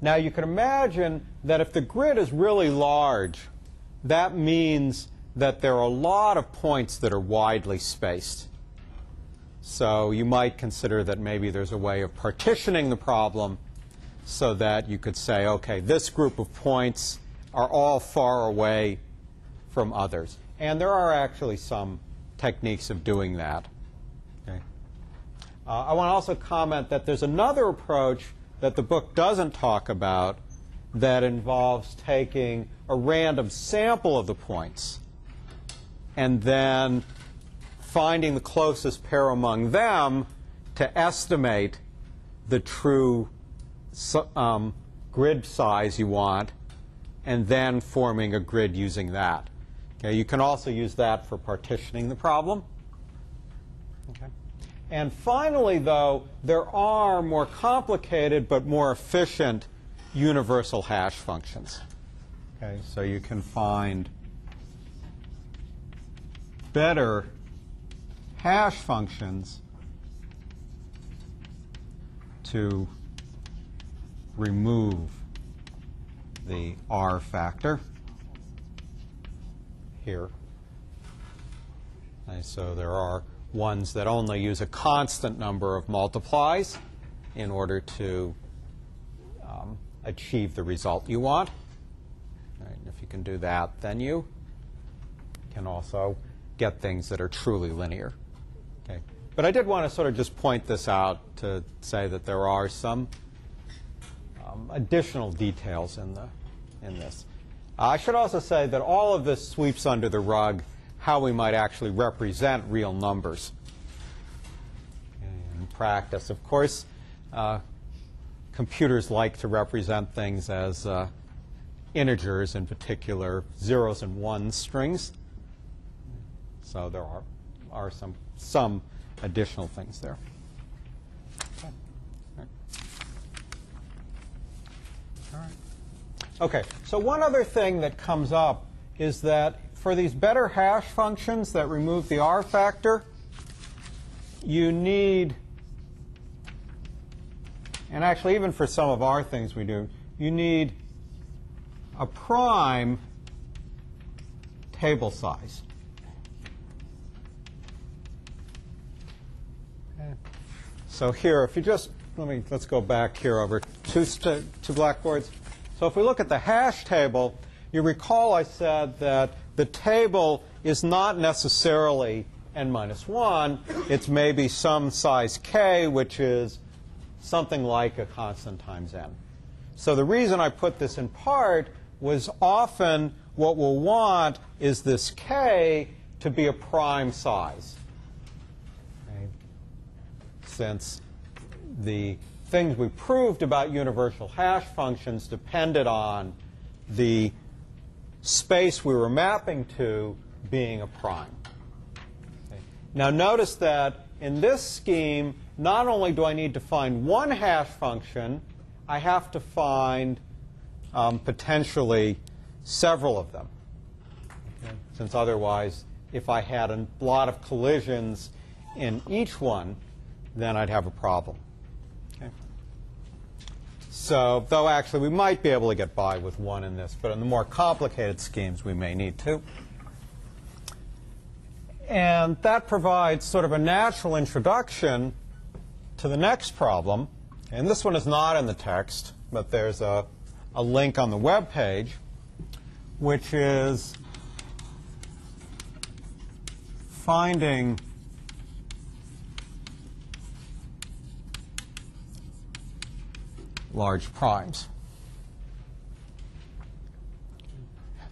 Now you can imagine that if the grid is really large, that means that there are a lot of points that are widely spaced. So you might consider that maybe there's a way of partitioning the problem so that you could say, okay, this group of points are all far away from others. And there are actually some techniques of doing that. Okay. Uh, I want to also comment that there's another approach that the book doesn't talk about that involves taking a random sample of the points and then finding the closest pair among them to estimate the true um, grid size you want, and then forming a grid using that. Okay, you can also use that for partitioning the problem. Okay. And finally, though, there are more complicated but more efficient universal hash functions. Okay, so you can find better hash functions to remove the R factor here. And so there are ones that only use a constant number of multiplies in order to um, achieve the result you want. Right, if you can do that, then you can also get things that are truly linear. Okay. But I did want to sort of just point this out to say that there are some um, additional details in, the, in this. I should also say that all of this sweeps under the rug how we might actually represent real numbers in practice. Of course, uh, computers like to represent things as uh, integers, in particular zeros and ones strings. So there are, are some, some additional things there. Okay, so one other thing that comes up is that for these better hash functions that remove the R factor, you need, and actually even for some of our things we do, you need a prime table size. So here, if you just, let me, let's go back here over two, two blackboards. So if we look at the hash table, you recall I said that the table is not necessarily n minus 1. It's maybe some size k, which is something like a constant times n. So the reason I put this in part was often what we'll want is this k to be a prime size. Okay? Since the things we proved about universal hash functions depended on the space we were mapping to being a prime. Okay. Now notice that in this scheme, not only do I need to find one hash function, I have to find um, potentially several of them. Okay. Since otherwise, if I had a lot of collisions in each one, then I'd have a problem. So, though actually we might be able to get by with one in this, but in the more complicated schemes we may need two. And that provides sort of a natural introduction to the next problem, And this one is not in the text, but there's a, a link on the web page, which is finding large primes.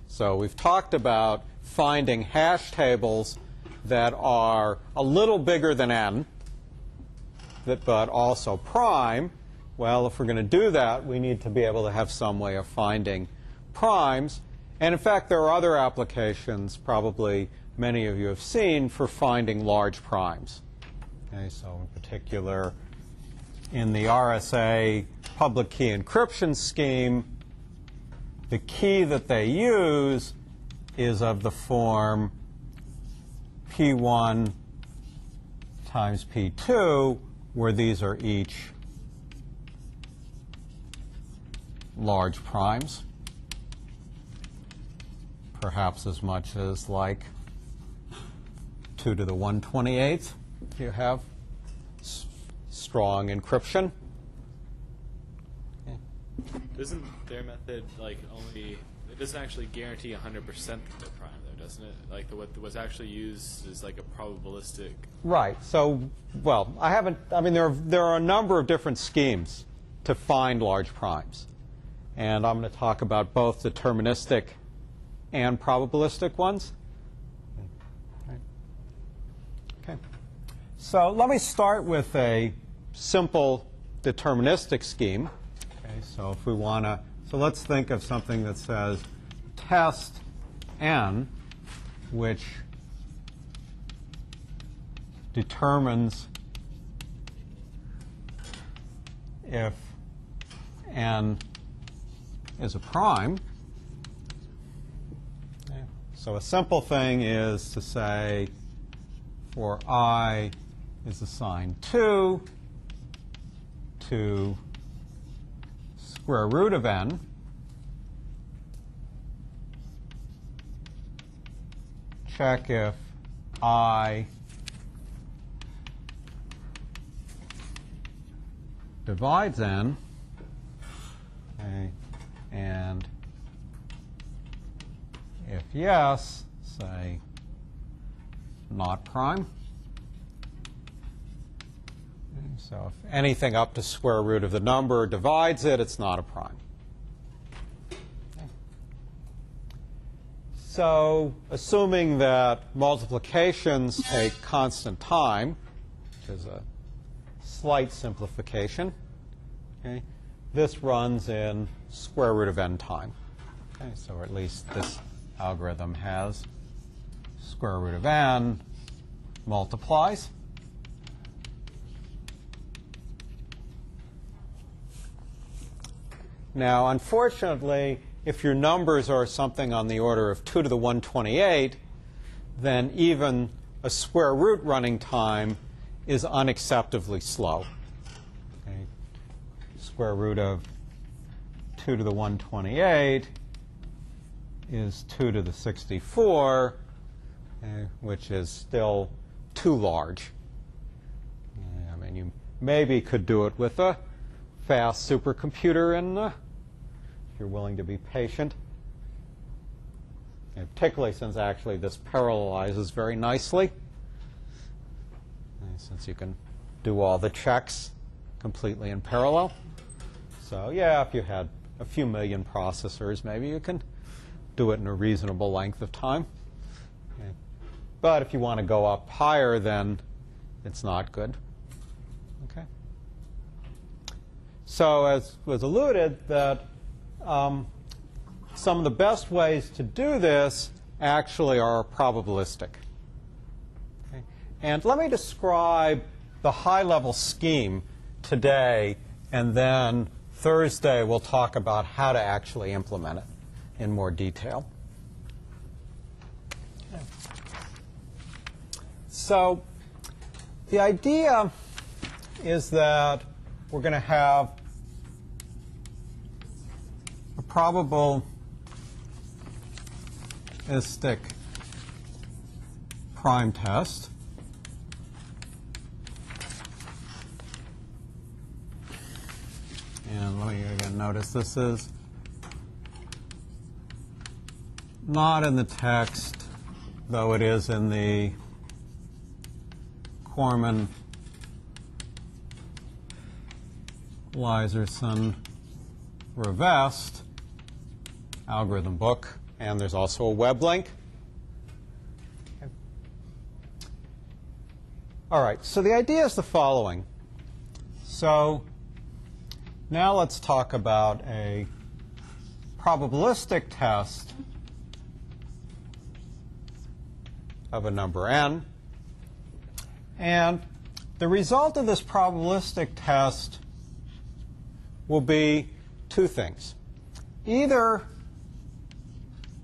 So we've talked about finding hash tables that are a little bigger than n, but also prime. Well, if we're going to do that, we need to be able to have some way of finding primes. And in fact, there are other applications, probably many of you have seen, for finding large primes. Okay, so in particular, in the RSA public key encryption scheme, the key that they use is of the form P1 times P2, where these are each large primes, perhaps as much as like 2 to the 128th if you have strong encryption. Doesn't their method like only? It doesn't actually guarantee 100% that they're prime, though, doesn't it? Like the, what what's actually used is like a probabilistic. Right. So, well, I haven't. I mean, there are, there are a number of different schemes to find large primes, and I'm going to talk about both deterministic and probabilistic ones. Okay. So let me start with a simple deterministic scheme. Okay. So if we want to, so let's think of something that says test n, which determines if n is a prime. So a simple thing is to say for i is assigned 2 to square root of n, check if i divides n, okay, and if yes, say not prime. So if anything up to square root of the number divides it, it's not a prime. So assuming that multiplications take constant time, which is a slight simplification, okay, this runs in square root of n time. Okay, so at least this algorithm has square root of n multiplies. Now, unfortunately, if your numbers are something on the order of 2 to the 128, then even a square root running time is unacceptably slow. Okay. Square root of 2 to the 128 is 2 to the 64, okay, which is still too large. I mean, you maybe could do it with a fast supercomputer, and uh, if you're willing to be patient. And particularly since actually this parallelizes very nicely, since you can do all the checks completely in parallel. So yeah, if you had a few million processors, maybe you can do it in a reasonable length of time. Okay. But if you want to go up higher, then it's not good. Okay. So as was alluded, that um, some of the best ways to do this actually are probabilistic. Okay. And let me describe the high-level scheme today, and then Thursday we'll talk about how to actually implement it in more detail. So the idea is that we're going to have a probabilistic prime test. And let me again notice this is not in the text, though it is in the Cormen Leiserson Rivest algorithm book, and there's also a web link. All right, so the idea is the following. So now let's talk about a probabilistic test of a number n. And the result of this probabilistic test will be two things. Either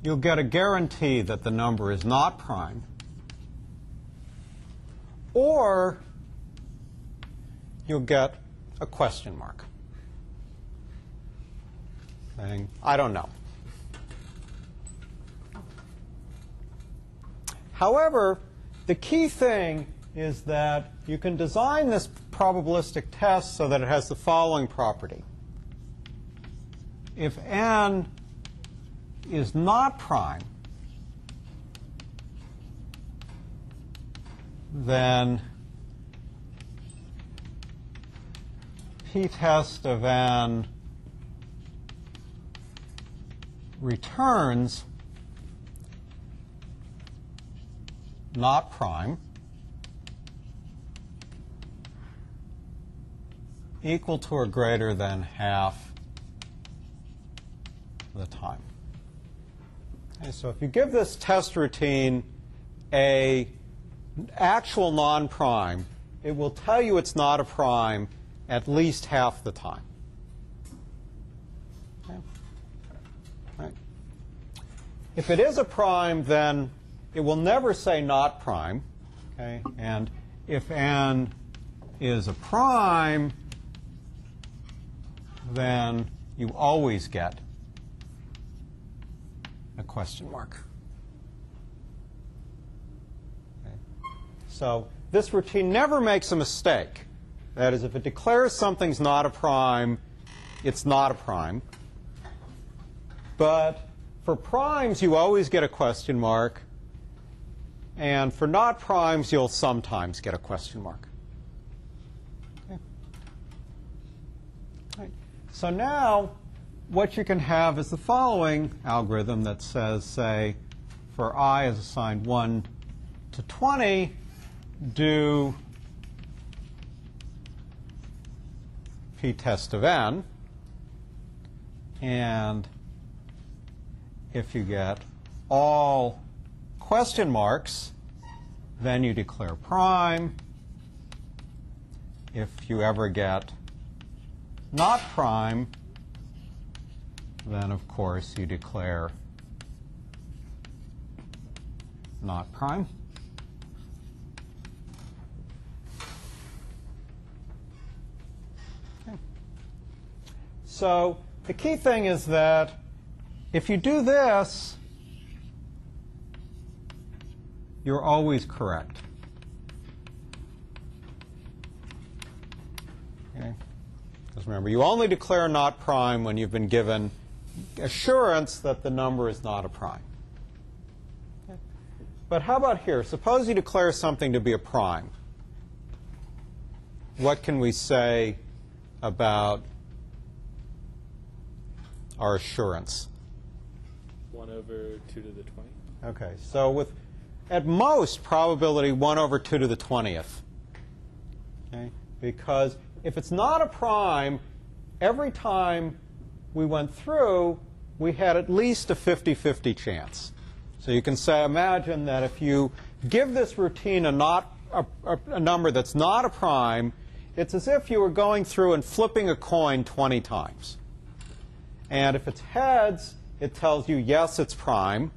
you'll get a guarantee that the number is not prime, or you'll get a question mark saying, I don't know. However, the key thing is that you can design this probabilistic test so that it has the following property. If n is not prime, then p-test of n returns not prime equal to or greater than half the time. Okay, so if you give this test routine a actual non-prime, it will tell you it's not a prime at least half the time. Okay. Right. If it is a prime, then it will never say not prime. Okay? And if n is a prime, then you always get a question mark. Okay. So this routine never makes a mistake. That is, if it declares something's not a prime, it's not a prime. But for primes, you always get a question mark. And for not primes, you'll sometimes get a question mark. Okay. Right. So now, what you can have is the following algorithm that says, say, for i is assigned 1 to 20, do p-test of n. And if you get all question marks, then you declare prime. If you ever get not prime, then of course you declare not prime. Okay. So the key thing is that if you do this, you're always correct. Okay? Because remember, you only declare not prime when you've been given assurance that the number is not a prime. Okay? But how about here? Suppose you declare something to be a prime. What can we say about our assurance? 1 over 2 to the 20. Okay, so with at most probability 1 over 2 to the 20th. Okay? Because if it's not a prime, every time we went through, we had at least a 50-50 chance. So you can say, imagine that if you give this routine a, not, a, a, number that's not a prime, it's as if you were going through and flipping a coin 20 times. And if it's heads, it tells you, yes, it's prime.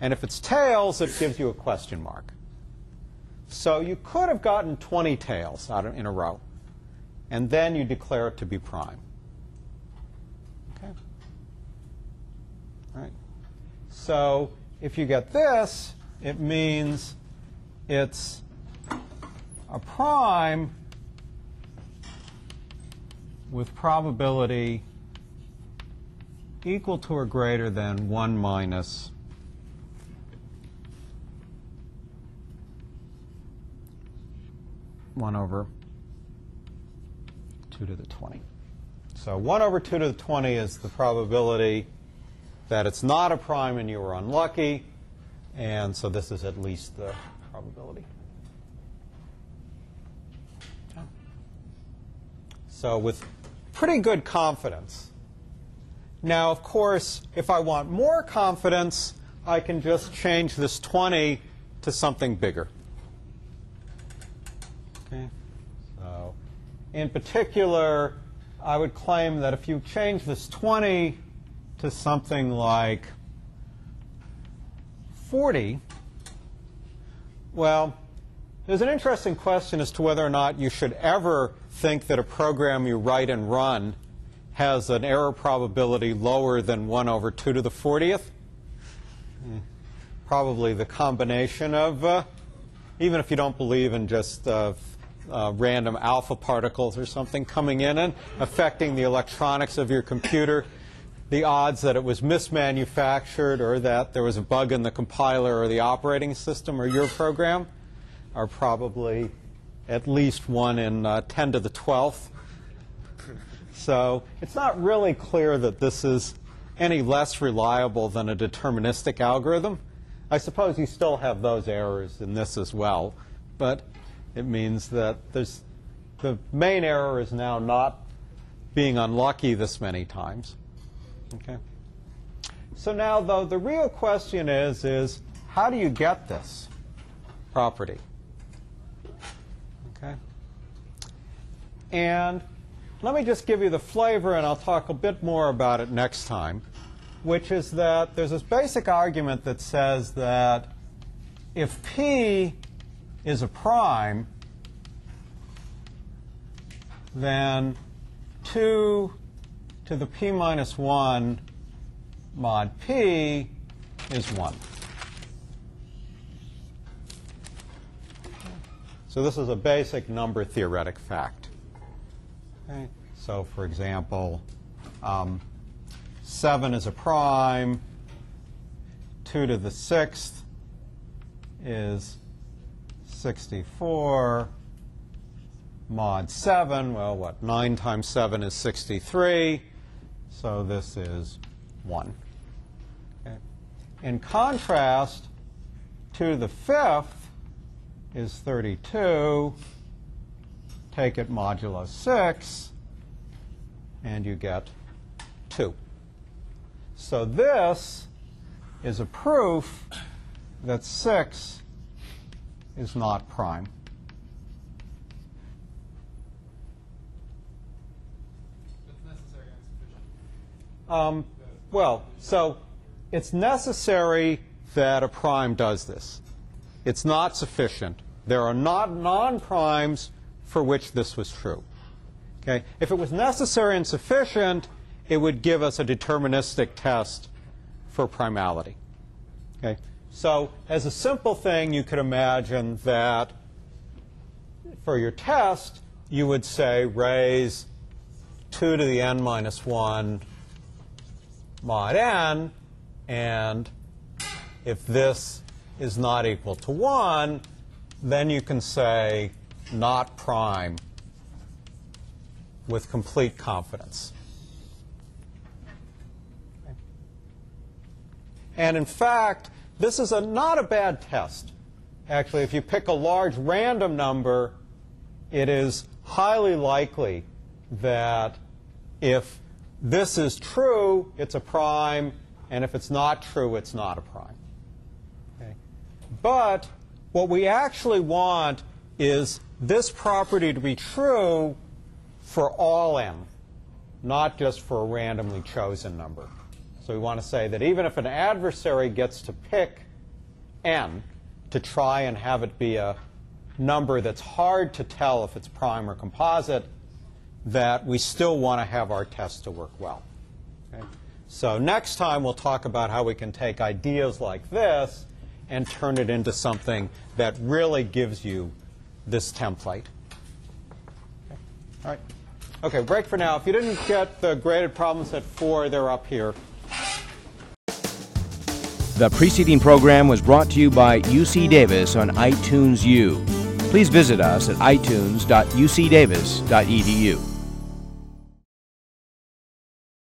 And if it's tails, it gives you a question mark. So you could have gotten 20 tails out in a row. And then you declare it to be prime. Okay? All right. So if you get this, it means it's a prime with probability equal to or greater than 1 minus one over 2 to the 20. So 1 over 2 to the 20 is the probability that it's not a prime and you were unlucky. And so this is at least the probability. So with pretty good confidence. Now, of course, if I want more confidence, I can just change this 20 to something bigger. Okay. So, in particular, I would claim that if you change this 20 to something like 40, well, there's an interesting question as to whether or not you should ever think that a program you write and run has an error probability lower than 1 over 2 to the 40th. Hmm. Probably the combination of, uh, even if you don't believe in just uh, uh, random alpha particles or something coming in and affecting the electronics of your computer, the odds that it was mismanufactured or that there was a bug in the compiler or the operating system or your program are probably at least 1 in uh, 10 to the 12th. So it's not really clear that this is any less reliable than a deterministic algorithm. I suppose you still have those errors in this as well, but it means that there's, the main error is now not being unlucky this many times. Okay. So now, though, the real question is, is how do you get this property? Okay. And let me just give you the flavor, and I'll talk a bit more about it next time, which is that there's this basic argument that says that if P is a prime, then 2 to the P minus 1 mod P is 1. So this is a basic number theoretic fact. Okay. So for example, um, 7 is a prime, 2 to the 6th is 64, mod 7, well, what, 9 times 7 is 63, so this is 1. Okay. In contrast, 2 to the 5th is 32, take it modulo 6, and you get 2. So this is a proof that 6 is not prime. That's necessary and sufficient. Um, well, so it's necessary that a prime does this. It's not sufficient. There are not non-primes for which this was true. Okay? If it was necessary and sufficient, it would give us a deterministic test for primality. Okay? So as a simple thing, you could imagine that for your test, you would say raise 2 to the n minus 1 mod n, and if this is not equal to 1, then you can say not prime with complete confidence. And in fact, this is a, not a bad test. Actually, if you pick a large random number, it is highly likely that if this is true, it's a prime, and if it's not true, it's not a prime. Okay? But what we actually want is this property to be true for all n, not just for a randomly chosen number. So we want to say that even if an adversary gets to pick n to try and have it be a number that's hard to tell if it's prime or composite, that we still want to have our test to work well. Okay? So next time we'll talk about how we can take ideas like this and turn it into something that really gives you this template. All right. Okay, break for now. If you didn't get the graded problems at 4, they're up here. The preceding program was brought to you by UC Davis on iTunes U. Please visit us at itunes.ucdavis.edu.